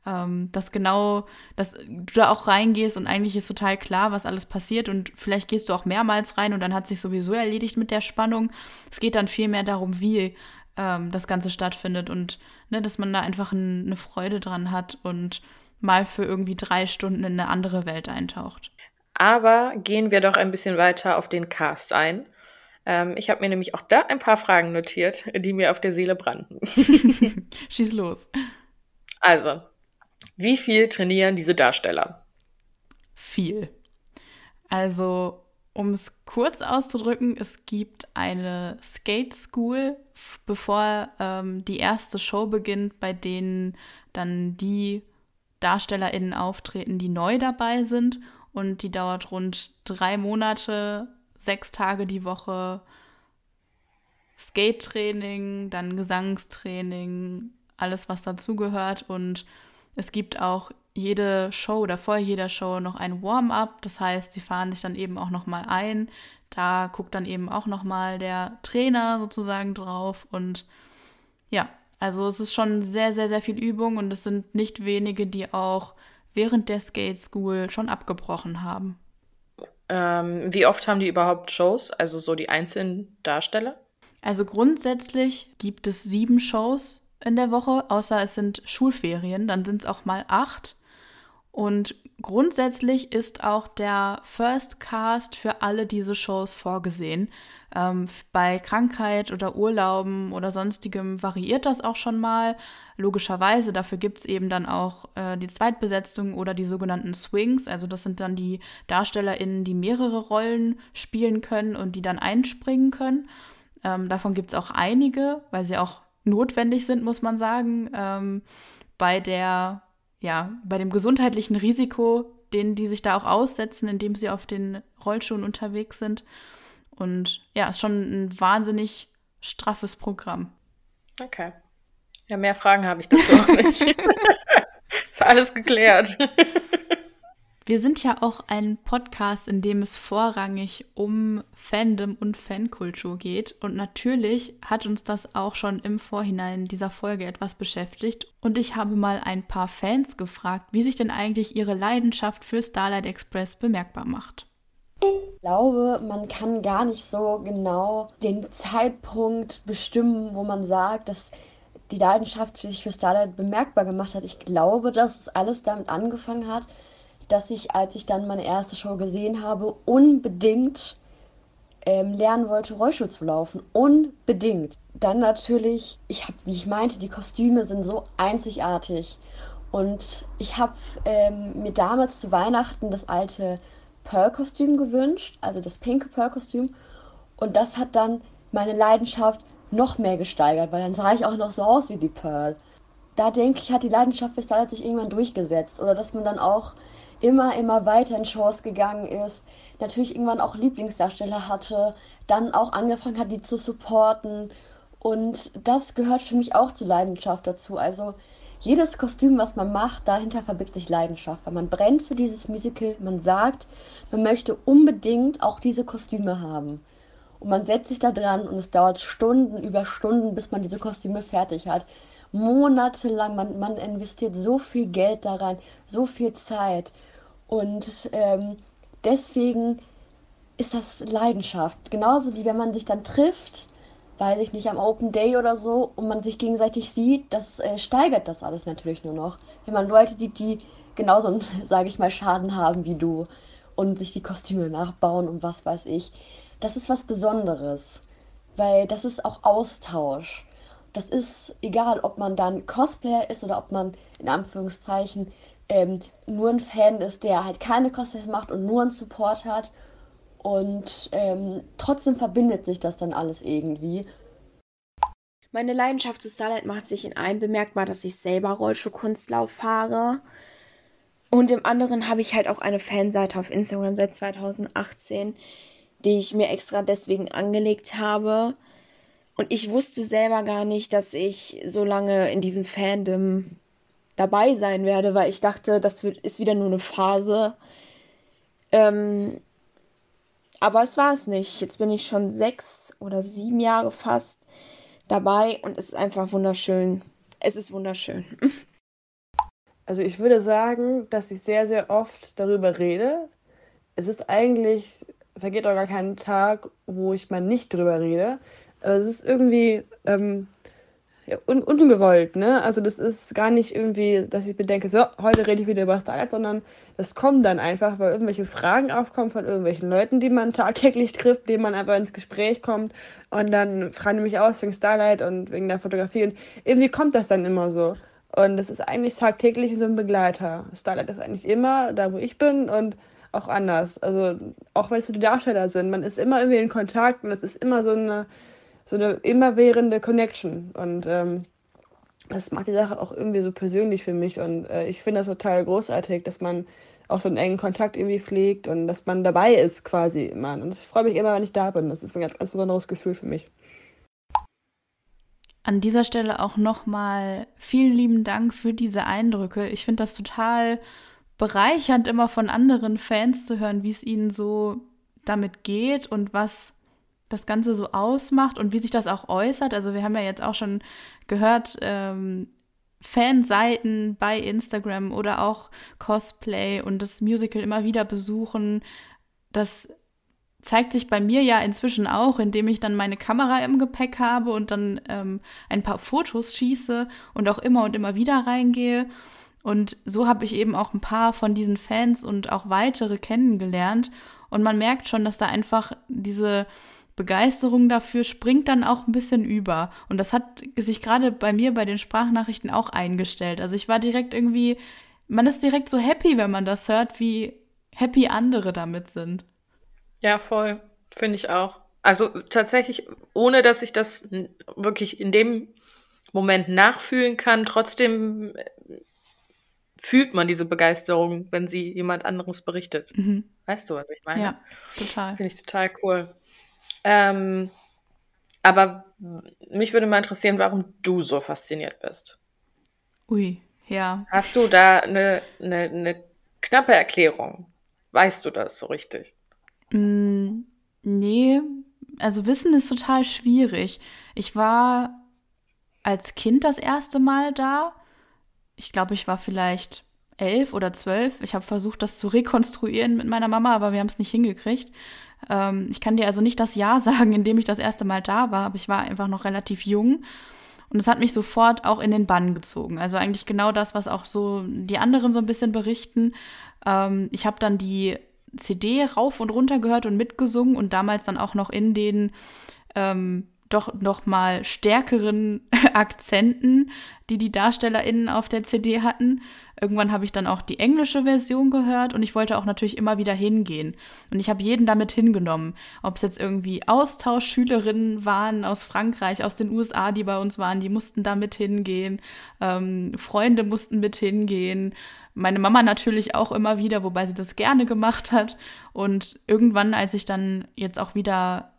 ähm, dass genau, dass du da auch reingehst und eigentlich ist total klar, was alles passiert und vielleicht gehst du auch mehrmals rein und dann hat sich sowieso erledigt mit der Spannung. Es geht dann viel mehr darum, wie ähm, das Ganze stattfindet und ne, dass man da einfach ein, eine Freude dran hat und mal für irgendwie drei Stunden in eine andere Welt eintaucht. Aber gehen wir doch ein bisschen weiter auf den Cast ein. Ähm, ich habe mir nämlich auch da ein paar Fragen notiert, die mir auf der Seele brannten. Schieß los. Also, wie viel trainieren diese Darsteller? Viel. Also, um es kurz auszudrücken, es gibt eine Skate School, bevor ähm, die erste Show beginnt, bei denen dann die DarstellerInnen auftreten, die neu dabei sind. Und die dauert rund drei Monate, sechs Tage die Woche. Skate-Training, dann Gesangstraining, alles, was dazugehört. Und es gibt auch jede Show oder vor jeder Show noch ein Warm-up. Das heißt, sie fahren sich dann eben auch nochmal ein. Da guckt dann eben auch nochmal der Trainer sozusagen drauf. Und ja, also es ist schon sehr, sehr, sehr viel Übung und es sind nicht wenige, die auch während der Skate School schon abgebrochen haben. Ähm, wie oft haben die überhaupt Shows, also so die einzelnen Darsteller? Also grundsätzlich gibt es sieben Shows in der Woche, außer es sind Schulferien, dann sind es auch mal acht. Und grundsätzlich ist auch der First Cast für alle diese Shows vorgesehen. Ähm, bei Krankheit oder Urlauben oder sonstigem variiert das auch schon mal. Logischerweise, dafür gibt es eben dann auch äh, die Zweitbesetzung oder die sogenannten Swings. Also das sind dann die DarstellerInnen, die mehrere Rollen spielen können und die dann einspringen können. Ähm, davon gibt es auch einige, weil sie auch notwendig sind, muss man sagen, ähm, bei der, ja, bei dem gesundheitlichen Risiko, den die sich da auch aussetzen, indem sie auf den Rollschuhen unterwegs sind. Und ja, ist schon ein wahnsinnig straffes Programm. Okay. Ja, mehr Fragen habe ich dazu auch nicht. ist alles geklärt. Wir sind ja auch ein Podcast, in dem es vorrangig um Fandom und Fankultur geht. Und natürlich hat uns das auch schon im Vorhinein dieser Folge etwas beschäftigt. Und ich habe mal ein paar Fans gefragt, wie sich denn eigentlich ihre Leidenschaft für Starlight Express bemerkbar macht. Ich glaube, man kann gar nicht so genau den Zeitpunkt bestimmen, wo man sagt, dass die Leidenschaft sich für Starlight bemerkbar gemacht hat. Ich glaube, dass es alles damit angefangen hat, dass ich, als ich dann meine erste Show gesehen habe, unbedingt ähm, lernen wollte, Rollstuhl zu laufen. Unbedingt. Dann natürlich, ich habe, wie ich meinte, die Kostüme sind so einzigartig. Und ich habe ähm, mir damals zu Weihnachten das alte Pearl-Kostüm gewünscht, also das pinke Pearl-Kostüm. Und das hat dann meine Leidenschaft noch mehr gesteigert, weil dann sah ich auch noch so aus wie die Pearl. Da denke ich, hat die Leidenschaft für Starlight sich irgendwann durchgesetzt. Oder dass man dann auch immer, immer weiter in Shows gegangen ist, natürlich irgendwann auch Lieblingsdarsteller hatte, dann auch angefangen hat, die zu supporten. Und das gehört für mich auch zur Leidenschaft dazu. Also jedes Kostüm, was man macht, dahinter verbirgt sich Leidenschaft, weil man brennt für dieses Musical, man sagt, man möchte unbedingt auch diese Kostüme haben. Und man setzt sich da dran und es dauert Stunden über Stunden, bis man diese Kostüme fertig hat monatelang, man, man investiert so viel Geld da rein, so viel Zeit. Und ähm, deswegen ist das Leidenschaft. Genauso wie wenn man sich dann trifft, weiß ich nicht, am Open Day oder so, und man sich gegenseitig sieht, das äh, steigert das alles natürlich nur noch. Wenn man Leute sieht, die genauso, sage ich mal, Schaden haben wie du und sich die Kostüme nachbauen und was weiß ich. Das ist was Besonderes, weil das ist auch Austausch das ist egal, ob man dann Cosplayer ist oder ob man in Anführungszeichen ähm, nur ein Fan ist, der halt keine Cosplay macht und nur einen Support hat. Und ähm, trotzdem verbindet sich das dann alles irgendwie. Meine Leidenschaft zu Starlight macht sich in einem bemerkbar, dass ich selber Rollschuhkunstlauf fahre. Und im anderen habe ich halt auch eine Fanseite auf Instagram seit 2018, die ich mir extra deswegen angelegt habe. Und ich wusste selber gar nicht, dass ich so lange in diesem Fandom dabei sein werde, weil ich dachte, das ist wieder nur eine Phase. Ähm, aber es war es nicht. Jetzt bin ich schon sechs oder sieben Jahre fast dabei und es ist einfach wunderschön. Es ist wunderschön. Also ich würde sagen, dass ich sehr, sehr oft darüber rede. Es ist eigentlich, vergeht auch gar kein Tag, wo ich mal nicht drüber rede. Aber es ist irgendwie ähm, un ungewollt, ne? Also das ist gar nicht irgendwie, dass ich bedenke, so, heute rede ich wieder über Starlight, sondern das kommt dann einfach, weil irgendwelche Fragen aufkommen von irgendwelchen Leuten, die man tagtäglich trifft, denen man einfach ins Gespräch kommt und dann fragen die mich aus wegen Starlight und wegen der Fotografie und irgendwie kommt das dann immer so. Und das ist eigentlich tagtäglich so ein Begleiter. Starlight ist eigentlich immer da, wo ich bin und auch anders. Also auch wenn es so die Darsteller sind, man ist immer irgendwie in Kontakt und es ist immer so eine so eine immerwährende Connection. Und ähm, das macht die Sache auch irgendwie so persönlich für mich. Und äh, ich finde das total großartig, dass man auch so einen engen Kontakt irgendwie pflegt und dass man dabei ist quasi immer. Und ich freue mich immer, wenn ich da bin. Das ist ein ganz, ganz besonderes Gefühl für mich. An dieser Stelle auch nochmal vielen lieben Dank für diese Eindrücke. Ich finde das total bereichernd, immer von anderen Fans zu hören, wie es ihnen so damit geht und was das Ganze so ausmacht und wie sich das auch äußert. Also wir haben ja jetzt auch schon gehört, ähm, Fanseiten bei Instagram oder auch Cosplay und das Musical immer wieder besuchen. Das zeigt sich bei mir ja inzwischen auch, indem ich dann meine Kamera im Gepäck habe und dann ähm, ein paar Fotos schieße und auch immer und immer wieder reingehe. Und so habe ich eben auch ein paar von diesen Fans und auch weitere kennengelernt. Und man merkt schon, dass da einfach diese Begeisterung dafür springt dann auch ein bisschen über. Und das hat sich gerade bei mir bei den Sprachnachrichten auch eingestellt. Also ich war direkt irgendwie, man ist direkt so happy, wenn man das hört, wie happy andere damit sind. Ja, voll. Finde ich auch. Also tatsächlich, ohne dass ich das wirklich in dem Moment nachfühlen kann, trotzdem äh, fühlt man diese Begeisterung, wenn sie jemand anderes berichtet. Mhm. Weißt du, was ich meine? Ja, total. Finde ich total cool. Ähm, aber mich würde mal interessieren, warum du so fasziniert bist. Ui, ja. Hast du da eine, eine, eine knappe Erklärung? Weißt du das so richtig? Mm, nee, also Wissen ist total schwierig. Ich war als Kind das erste Mal da. Ich glaube, ich war vielleicht elf oder zwölf. Ich habe versucht, das zu rekonstruieren mit meiner Mama, aber wir haben es nicht hingekriegt. Ähm, ich kann dir also nicht das Jahr sagen, in dem ich das erste Mal da war, aber ich war einfach noch relativ jung. Und es hat mich sofort auch in den Bann gezogen. Also eigentlich genau das, was auch so die anderen so ein bisschen berichten. Ähm, ich habe dann die CD rauf und runter gehört und mitgesungen und damals dann auch noch in den ähm, doch noch mal stärkeren Akzenten, die die DarstellerInnen auf der CD hatten. Irgendwann habe ich dann auch die englische Version gehört und ich wollte auch natürlich immer wieder hingehen. Und ich habe jeden damit hingenommen. Ob es jetzt irgendwie Austauschschülerinnen waren aus Frankreich, aus den USA, die bei uns waren, die mussten da mit hingehen. Ähm, Freunde mussten mit hingehen. Meine Mama natürlich auch immer wieder, wobei sie das gerne gemacht hat. Und irgendwann, als ich dann jetzt auch wieder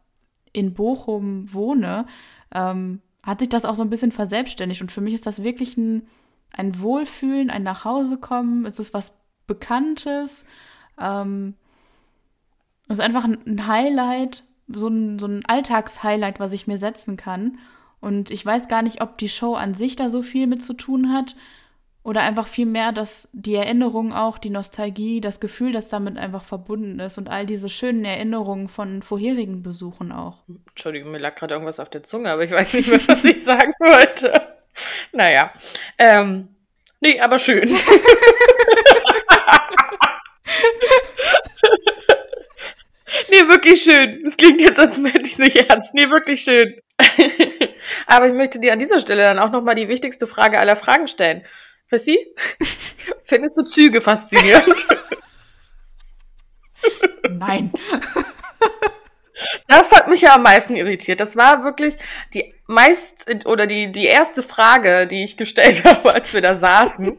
in Bochum wohne, ähm, hat sich das auch so ein bisschen verselbstständigt. Und für mich ist das wirklich ein, ein Wohlfühlen, ein Nachhausekommen. Es ist was Bekanntes. Ähm, es ist einfach ein Highlight, so ein, so ein Alltagshighlight, was ich mir setzen kann. Und ich weiß gar nicht, ob die Show an sich da so viel mit zu tun hat oder einfach viel mehr, dass die Erinnerung auch, die Nostalgie, das Gefühl, das damit einfach verbunden ist und all diese schönen Erinnerungen von vorherigen Besuchen auch. Entschuldigung, mir lag gerade irgendwas auf der Zunge, aber ich weiß nicht mehr, was ich sagen wollte. Naja. Ähm, nee, aber schön. nee, wirklich schön. Das klingt jetzt, als hätte ich es nicht ernst. Nee, wirklich schön. Aber ich möchte dir an dieser Stelle dann auch nochmal die wichtigste Frage aller Fragen stellen. Chrissy, findest du Züge faszinierend? Nein. Das hat mich ja am meisten irritiert. Das war wirklich die meist oder die, die erste Frage, die ich gestellt habe, als wir da saßen.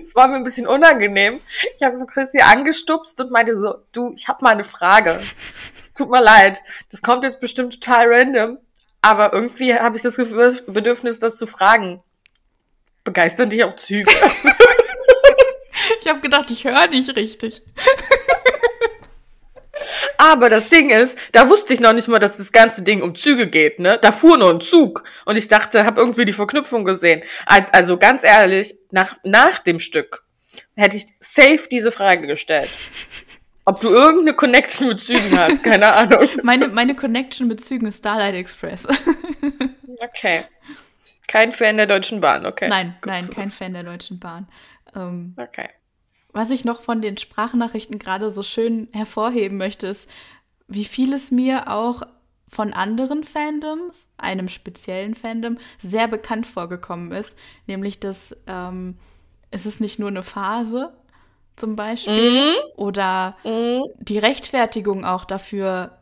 es war mir ein bisschen unangenehm. Ich habe so Chrissy angestupst und meinte so, du, ich habe mal eine Frage. Es tut mir leid. Das kommt jetzt bestimmt total random. Aber irgendwie habe ich das Bedürfnis, das zu fragen. Begeistern dich auch Züge? ich habe gedacht, ich höre nicht richtig. Aber das Ding ist, da wusste ich noch nicht mal, dass das ganze Ding um Züge geht, ne? Da fuhr nur ein Zug. Und ich dachte, habe irgendwie die Verknüpfung gesehen. Also ganz ehrlich, nach, nach dem Stück hätte ich safe diese Frage gestellt. Ob du irgendeine Connection mit Zügen hast, keine Ahnung. Meine, meine Connection mit Zügen ist Starlight Express. okay. Kein Fan der Deutschen Bahn, okay. Nein, Gut nein, kein Fan der Deutschen Bahn. Ähm, okay. Was ich noch von den Sprachnachrichten gerade so schön hervorheben möchte, ist, wie viel es mir auch von anderen Fandoms, einem speziellen Fandom, sehr bekannt vorgekommen ist. Nämlich, dass ähm, es ist nicht nur eine Phase zum Beispiel mhm. oder mhm. die Rechtfertigung auch dafür,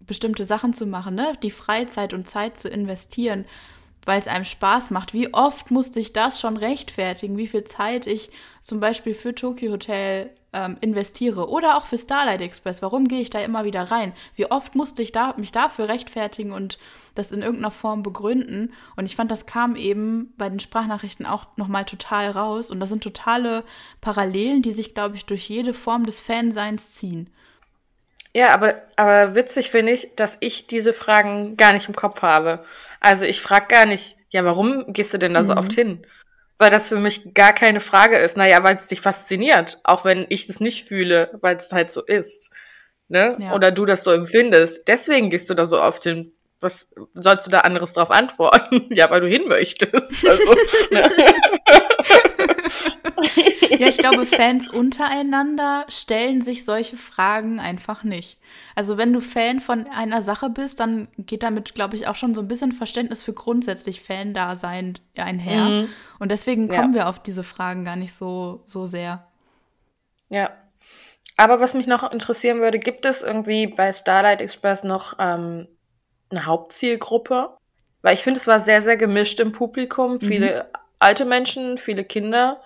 bestimmte Sachen zu machen, ne? die Freizeit und Zeit zu investieren weil es einem Spaß macht. Wie oft musste ich das schon rechtfertigen, wie viel Zeit ich zum Beispiel für Tokyo Hotel ähm, investiere oder auch für Starlight Express. Warum gehe ich da immer wieder rein? Wie oft musste ich da, mich dafür rechtfertigen und das in irgendeiner Form begründen? Und ich fand, das kam eben bei den Sprachnachrichten auch nochmal total raus. Und das sind totale Parallelen, die sich, glaube ich, durch jede Form des Fanseins ziehen. Ja, aber, aber witzig finde ich, dass ich diese Fragen gar nicht im Kopf habe. Also ich frage gar nicht, ja, warum gehst du denn da mhm. so oft hin? Weil das für mich gar keine Frage ist. Naja, weil es dich fasziniert, auch wenn ich das nicht fühle, weil es halt so ist. Ne? Ja. Oder du das so empfindest. Deswegen gehst du da so oft hin. Was sollst du da anderes drauf antworten? ja, weil du hin möchtest. Also, ne? ja, ich glaube, Fans untereinander stellen sich solche Fragen einfach nicht. Also wenn du Fan von einer Sache bist, dann geht damit, glaube ich, auch schon so ein bisschen Verständnis für grundsätzlich Fan-Dasein einher. Mhm. Und deswegen kommen ja. wir auf diese Fragen gar nicht so, so sehr. Ja. Aber was mich noch interessieren würde, gibt es irgendwie bei Starlight Express noch ähm, eine Hauptzielgruppe? Weil ich finde, es war sehr, sehr gemischt im Publikum. Mhm. Viele alte Menschen, viele Kinder.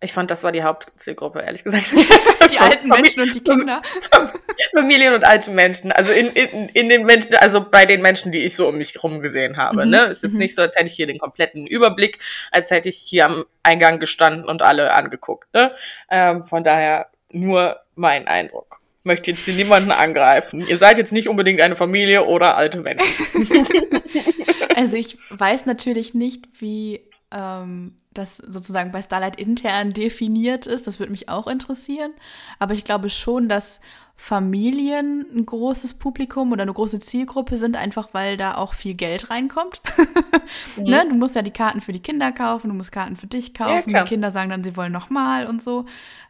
Ich fand, das war die Hauptzielgruppe, ehrlich gesagt. Die alten Menschen und die Kinder. Familien und alte Menschen. Also in, in, in den Menschen, also bei den Menschen, die ich so um mich herum gesehen habe. Mhm. Ne? Ist jetzt mhm. nicht so, als hätte ich hier den kompletten Überblick, als hätte ich hier am Eingang gestanden und alle angeguckt. Ne? Ähm, von daher nur mein Eindruck. Ich möchte jetzt hier niemanden angreifen. Ihr seid jetzt nicht unbedingt eine Familie oder alte Menschen. Also ich weiß natürlich nicht, wie ähm, das sozusagen bei Starlight intern definiert ist. Das würde mich auch interessieren. Aber ich glaube schon, dass Familien ein großes Publikum oder eine große Zielgruppe sind, einfach weil da auch viel Geld reinkommt. mhm. ne? Du musst ja die Karten für die Kinder kaufen, du musst Karten für dich kaufen. Ja, die Kinder sagen dann, sie wollen nochmal und so.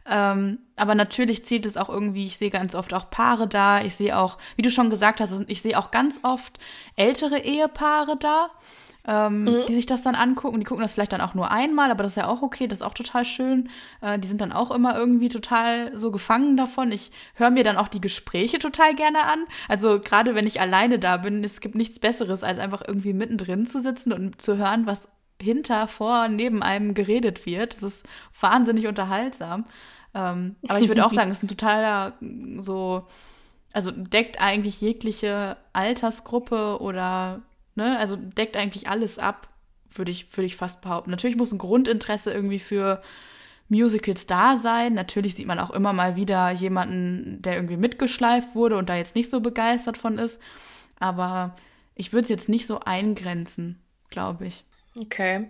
Ähm, aber natürlich zielt es auch irgendwie, ich sehe ganz oft auch Paare da. Ich sehe auch, wie du schon gesagt hast, ich sehe auch ganz oft ältere Ehepaare da ähm, mhm. die sich das dann angucken. Die gucken das vielleicht dann auch nur einmal, aber das ist ja auch okay, das ist auch total schön. Äh, die sind dann auch immer irgendwie total so gefangen davon. Ich höre mir dann auch die Gespräche total gerne an. Also gerade wenn ich alleine da bin, es gibt nichts Besseres, als einfach irgendwie mittendrin zu sitzen und zu hören, was hinter, vor, neben einem geredet wird. Das ist wahnsinnig unterhaltsam. Ähm, aber ich würde auch sagen, es ist ein totaler so, also deckt eigentlich jegliche Altersgruppe oder Ne? Also deckt eigentlich alles ab, würde ich, würd ich fast behaupten. Natürlich muss ein Grundinteresse irgendwie für Musicals da sein. Natürlich sieht man auch immer mal wieder jemanden, der irgendwie mitgeschleift wurde und da jetzt nicht so begeistert von ist. Aber ich würde es jetzt nicht so eingrenzen, glaube ich. Okay.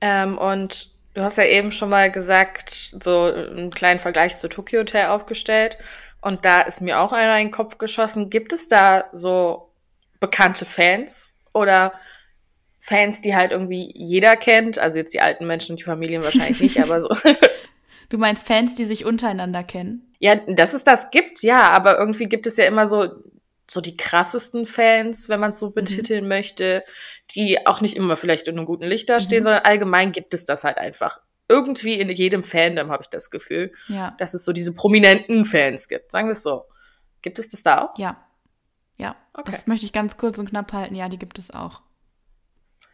Ähm, und du hast ja eben schon mal gesagt, so einen kleinen Vergleich zu Tokyo Hotel aufgestellt. Und da ist mir auch einer in den Kopf geschossen. Gibt es da so bekannte Fans oder Fans, die halt irgendwie jeder kennt, also jetzt die alten Menschen und die Familien wahrscheinlich nicht, aber so. Du meinst Fans, die sich untereinander kennen? Ja, dass es das gibt, ja, aber irgendwie gibt es ja immer so so die krassesten Fans, wenn man es so Mhm. betiteln möchte, die auch nicht immer vielleicht in einem guten Licht dastehen, Mhm. sondern allgemein gibt es das halt einfach. Irgendwie in jedem Fandom habe ich das Gefühl, Ja, dass es so diese prominenten Fans gibt. Sagen wir es so. Gibt es das da auch? ja. Ja, Okay. das möchte ich ganz kurz und knapp halten. Ja, die gibt es auch.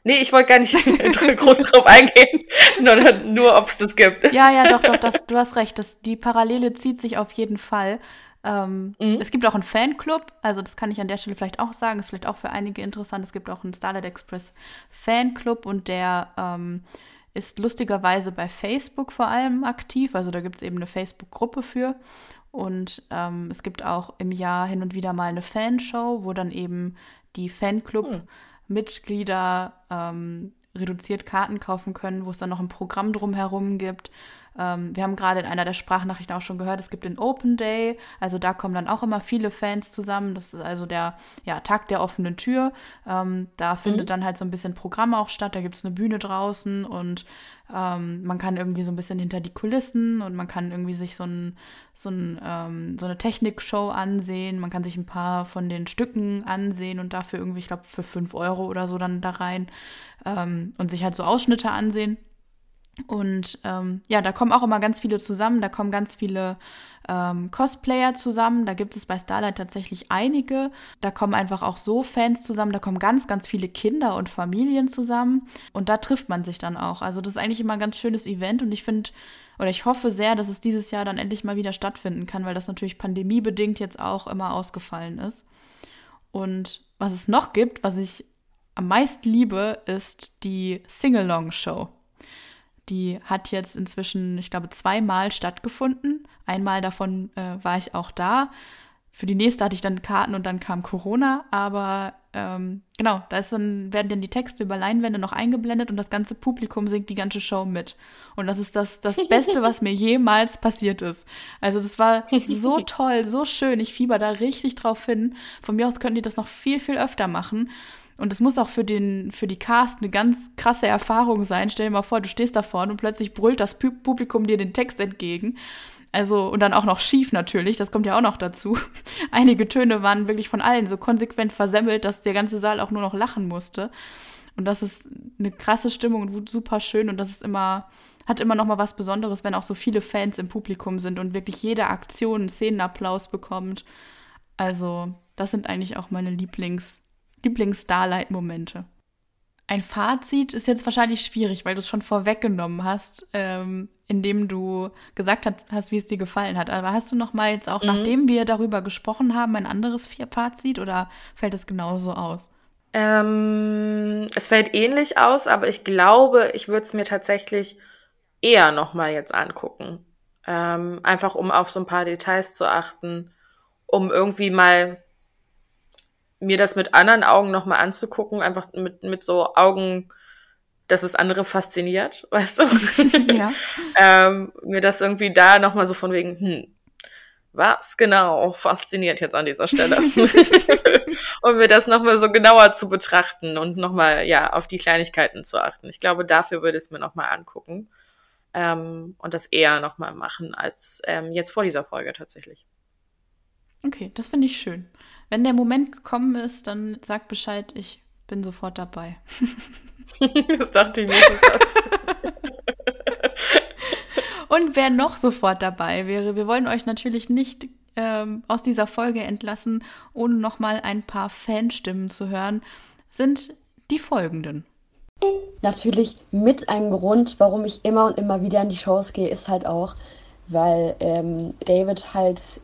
Nee, ich wollte gar nicht groß drauf eingehen, nur, nur ob es das gibt. Ja, ja, doch, doch, das, du hast recht. Das, die Parallele zieht sich auf jeden Fall. Ähm, Mhm. Es gibt auch einen Fanclub, also das kann ich an der Stelle vielleicht auch sagen, ist vielleicht auch für einige interessant. Es gibt auch einen Starlight Express Fanclub und der ähm, ist lustigerweise bei Facebook vor allem aktiv. Also da gibt es eben eine Facebook-Gruppe für. Und ähm, es gibt auch im Jahr hin und wieder mal eine Fanshow, wo dann eben die Fanclub-Mitglieder ähm, reduziert Karten kaufen können, wo es dann noch ein Programm drumherum gibt. Ähm, wir haben gerade in einer der Sprachnachrichten auch schon gehört, es gibt den Open Day, also da kommen dann auch immer viele Fans zusammen. Das ist also der ja, Tag der offenen Tür. Ähm, da findet dann halt so ein bisschen Programm auch statt. Da gibt es eine Bühne draußen und ähm, man kann irgendwie so ein bisschen hinter die Kulissen und man kann irgendwie sich so, ein, so, ein, ähm, so eine Technikshow ansehen. Man kann sich ein paar von den Stücken ansehen und dafür irgendwie, ich glaube, für 5 Euro oder so dann da rein ähm, und sich halt so Ausschnitte ansehen. Und ähm, ja, da kommen auch immer ganz viele zusammen. Da kommen ganz viele ähm, Cosplayer zusammen. Da gibt es bei Starlight tatsächlich einige. Da kommen einfach auch so Fans zusammen. Da kommen ganz, ganz viele Kinder und Familien zusammen. Und da trifft man sich dann auch. Also das ist eigentlich immer ein ganz schönes Event. Und ich finde, oder ich hoffe sehr, dass es dieses Jahr dann endlich mal wieder stattfinden kann, weil das natürlich pandemiebedingt jetzt auch immer ausgefallen ist. Und was es noch gibt, was ich am meisten liebe, ist die Sing-Along-Show. Die hat jetzt inzwischen, ich glaube, zweimal stattgefunden. Einmal davon äh, war ich auch da. Für die nächste hatte ich dann Karten und dann kam Corona. Aber ähm, genau, da dann, werden dann die Texte über Leinwände noch eingeblendet und das ganze Publikum singt die ganze Show mit. Und das ist das, das Beste, was mir jemals passiert ist. Also das war so toll, so schön. Ich fieber da richtig drauf hin. Von mir aus könnten die das noch viel, viel öfter machen. Und es muss auch für, den, für die Cast eine ganz krasse Erfahrung sein. Stell dir mal vor, du stehst da vorne und plötzlich brüllt das Pu- Publikum dir den Text entgegen. Also, und dann auch noch schief natürlich, das kommt ja auch noch dazu. Einige Töne waren wirklich von allen so konsequent versemmelt, dass der ganze Saal auch nur noch lachen musste. Und das ist eine krasse Stimmung und super schön und das ist immer, hat immer noch mal was Besonderes, wenn auch so viele Fans im Publikum sind und wirklich jede Aktion einen Szenenapplaus bekommt. Also, das sind eigentlich auch meine Lieblings- Lieblings-Starlight-Momente. Ein Fazit ist jetzt wahrscheinlich schwierig, weil du es schon vorweggenommen hast, ähm, indem du gesagt hast, wie es dir gefallen hat. Aber hast du noch mal jetzt auch, Mhm. nachdem wir darüber gesprochen haben, ein anderes Fazit oder fällt es genauso aus? Ähm, es fällt ähnlich aus, aber ich glaube, ich würde es mir tatsächlich eher nochmal jetzt angucken. Ähm, einfach um auf so ein paar Details zu achten, um irgendwie mal mir das mit anderen Augen nochmal anzugucken, einfach mit, mit so Augen, dass es andere fasziniert, weißt du? Ja. ähm, mir das irgendwie da nochmal so von wegen, hm, was genau fasziniert jetzt an dieser Stelle? und mir das nochmal so genauer zu betrachten und nochmal, ja, auf die Kleinigkeiten zu achten. Ich glaube, dafür würde ich es mir nochmal angucken. Ähm, und das eher nochmal machen als ähm, jetzt vor dieser Folge tatsächlich. Okay, das finde ich schön. Wenn der Moment gekommen ist, dann sag Bescheid, ich bin sofort dabei. das dachte ich mir. Und wer noch sofort dabei wäre, wir wollen euch natürlich nicht ähm, aus dieser Folge entlassen, ohne nochmal ein paar Fanstimmen zu hören, sind die folgenden. Natürlich mit einem Grund, warum ich immer und immer wieder in die Shows gehe, ist halt auch, weil ähm, David halt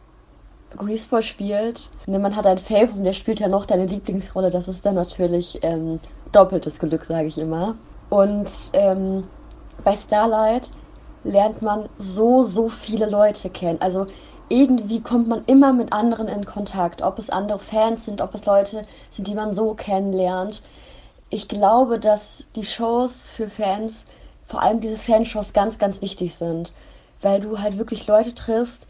Greaseball spielt. Ne, man hat ein Fave und der spielt ja noch deine Lieblingsrolle. Das ist dann natürlich ähm, doppeltes Glück, sage ich immer. Und ähm, bei Starlight lernt man so, so viele Leute kennen. Also irgendwie kommt man immer mit anderen in Kontakt. Ob es andere Fans sind, ob es Leute sind, die man so kennenlernt. Ich glaube, dass die Shows für Fans, vor allem diese Fanshows, ganz, ganz wichtig sind. Weil du halt wirklich Leute triffst,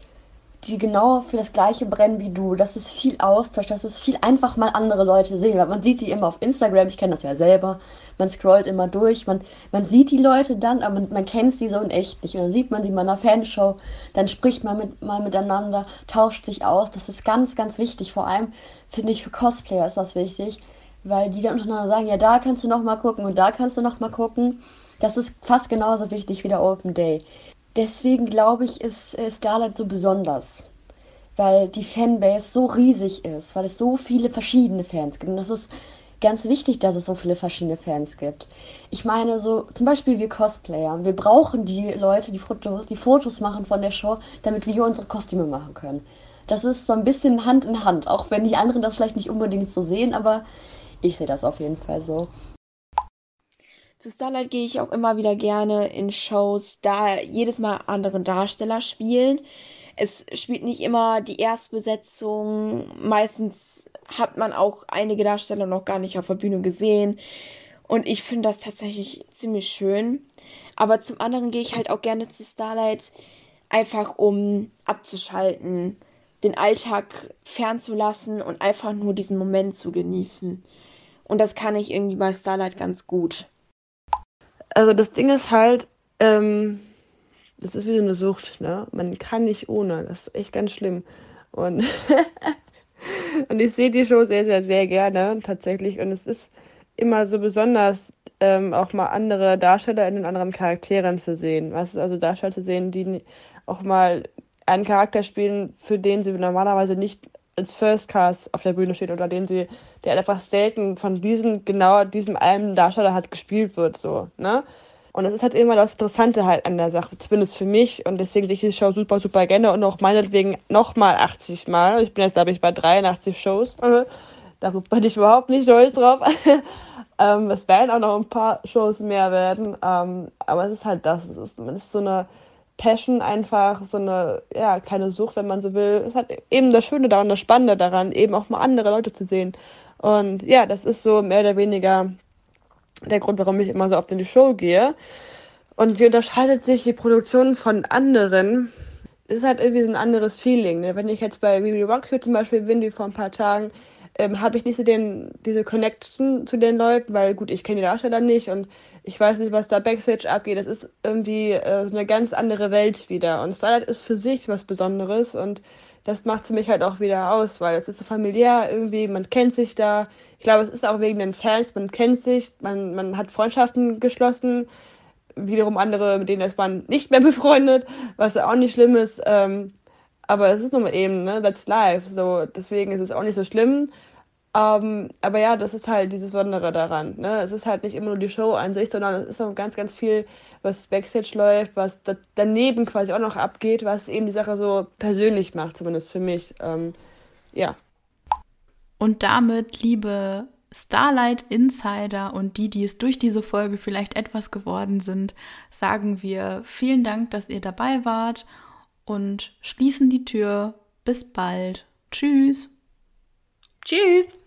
die genau für das gleiche brennen wie du. Das ist viel Austausch, das ist viel einfach mal andere Leute sehen. Weil man sieht die immer auf Instagram, ich kenne das ja selber. Man scrollt immer durch, man, man sieht die Leute dann, aber man, man kennt sie so in echt nicht. Und dann sieht man sie mal in einer Fanshow, dann spricht man mit, mal miteinander, tauscht sich aus. Das ist ganz, ganz wichtig. Vor allem finde ich für Cosplayer ist das wichtig, weil die dann untereinander sagen, ja, da kannst du noch mal gucken und da kannst du noch mal gucken. Das ist fast genauso wichtig wie der Open Day. Deswegen glaube ich, ist Starlight so besonders. Weil die Fanbase so riesig ist, weil es so viele verschiedene Fans gibt. Und das ist ganz wichtig, dass es so viele verschiedene Fans gibt. Ich meine, so zum Beispiel wir Cosplayer. Wir brauchen die Leute, die Fotos, die Fotos machen von der Show, damit wir unsere Kostüme machen können. Das ist so ein bisschen Hand in Hand, auch wenn die anderen das vielleicht nicht unbedingt so sehen, aber ich sehe das auf jeden Fall so. Zu Starlight gehe ich auch immer wieder gerne in Shows, da jedes Mal andere Darsteller spielen. Es spielt nicht immer die Erstbesetzung. Meistens hat man auch einige Darsteller noch gar nicht auf der Bühne gesehen. Und ich finde das tatsächlich ziemlich schön. Aber zum anderen gehe ich halt auch gerne zu Starlight, einfach um abzuschalten, den Alltag fernzulassen und einfach nur diesen Moment zu genießen. Und das kann ich irgendwie bei Starlight ganz gut. Also das Ding ist halt, ähm, das ist wie so eine Sucht, ne? Man kann nicht ohne. Das ist echt ganz schlimm. Und, und ich sehe die Show sehr, sehr, sehr gerne tatsächlich. Und es ist immer so besonders, ähm, auch mal andere Darsteller in den anderen Charakteren zu sehen. Was also Darsteller zu sehen, die auch mal einen Charakter spielen, für den sie normalerweise nicht als First Cast auf der Bühne steht oder den sie, der einfach selten von diesem, genau diesem einen Darsteller hat gespielt wird, so, ne? Und das ist halt immer das Interessante halt an der Sache, zumindest für mich. Und deswegen sehe ich diese Show super, super gerne und auch meinetwegen nochmal 80 Mal. Ich bin jetzt, glaube ich, bei 83 Shows. Darüber bin ich überhaupt nicht stolz drauf. ähm, es werden auch noch ein paar Shows mehr werden. Ähm, aber es ist halt das. Es ist, man ist so eine Passion einfach, so eine, ja, kleine Sucht, wenn man so will. Es hat eben das Schöne daran, das Spannende daran, eben auch mal andere Leute zu sehen. Und ja, das ist so mehr oder weniger der Grund, warum ich immer so oft in die Show gehe. Und sie unterscheidet sich die Produktion von anderen. Es ist halt irgendwie so ein anderes Feeling. Ne? Wenn ich jetzt bei Bibi Rock hier zum Beispiel bin, wie vor ein paar Tagen, ähm, habe ich nicht so den, diese Connection zu den Leuten, weil gut, ich kenne die Darsteller nicht und ich weiß nicht, was da Backstage abgeht. Das ist irgendwie äh, eine ganz andere Welt wieder. Und Starlight ist für sich was Besonderes und das macht für mich halt auch wieder aus, weil es ist so familiär irgendwie, man kennt sich da. Ich glaube, es ist auch wegen den Fans, man kennt sich, man, man hat Freundschaften geschlossen. Wiederum andere, mit denen ist man nicht mehr befreundet, was auch nicht schlimm ist. Ähm, aber es ist nun mal eben, ne, that's life. So, deswegen ist es auch nicht so schlimm. Ähm, aber ja, das ist halt dieses Besondere daran. Ne? Es ist halt nicht immer nur die Show an sich, sondern es ist noch ganz, ganz viel, was Backstage läuft, was da daneben quasi auch noch abgeht, was eben die Sache so persönlich macht, zumindest für mich. Ähm, ja. Und damit, liebe Starlight Insider und die, die es durch diese Folge vielleicht etwas geworden sind, sagen wir vielen Dank, dass ihr dabei wart und schließen die Tür. Bis bald. Tschüss. Tschüss.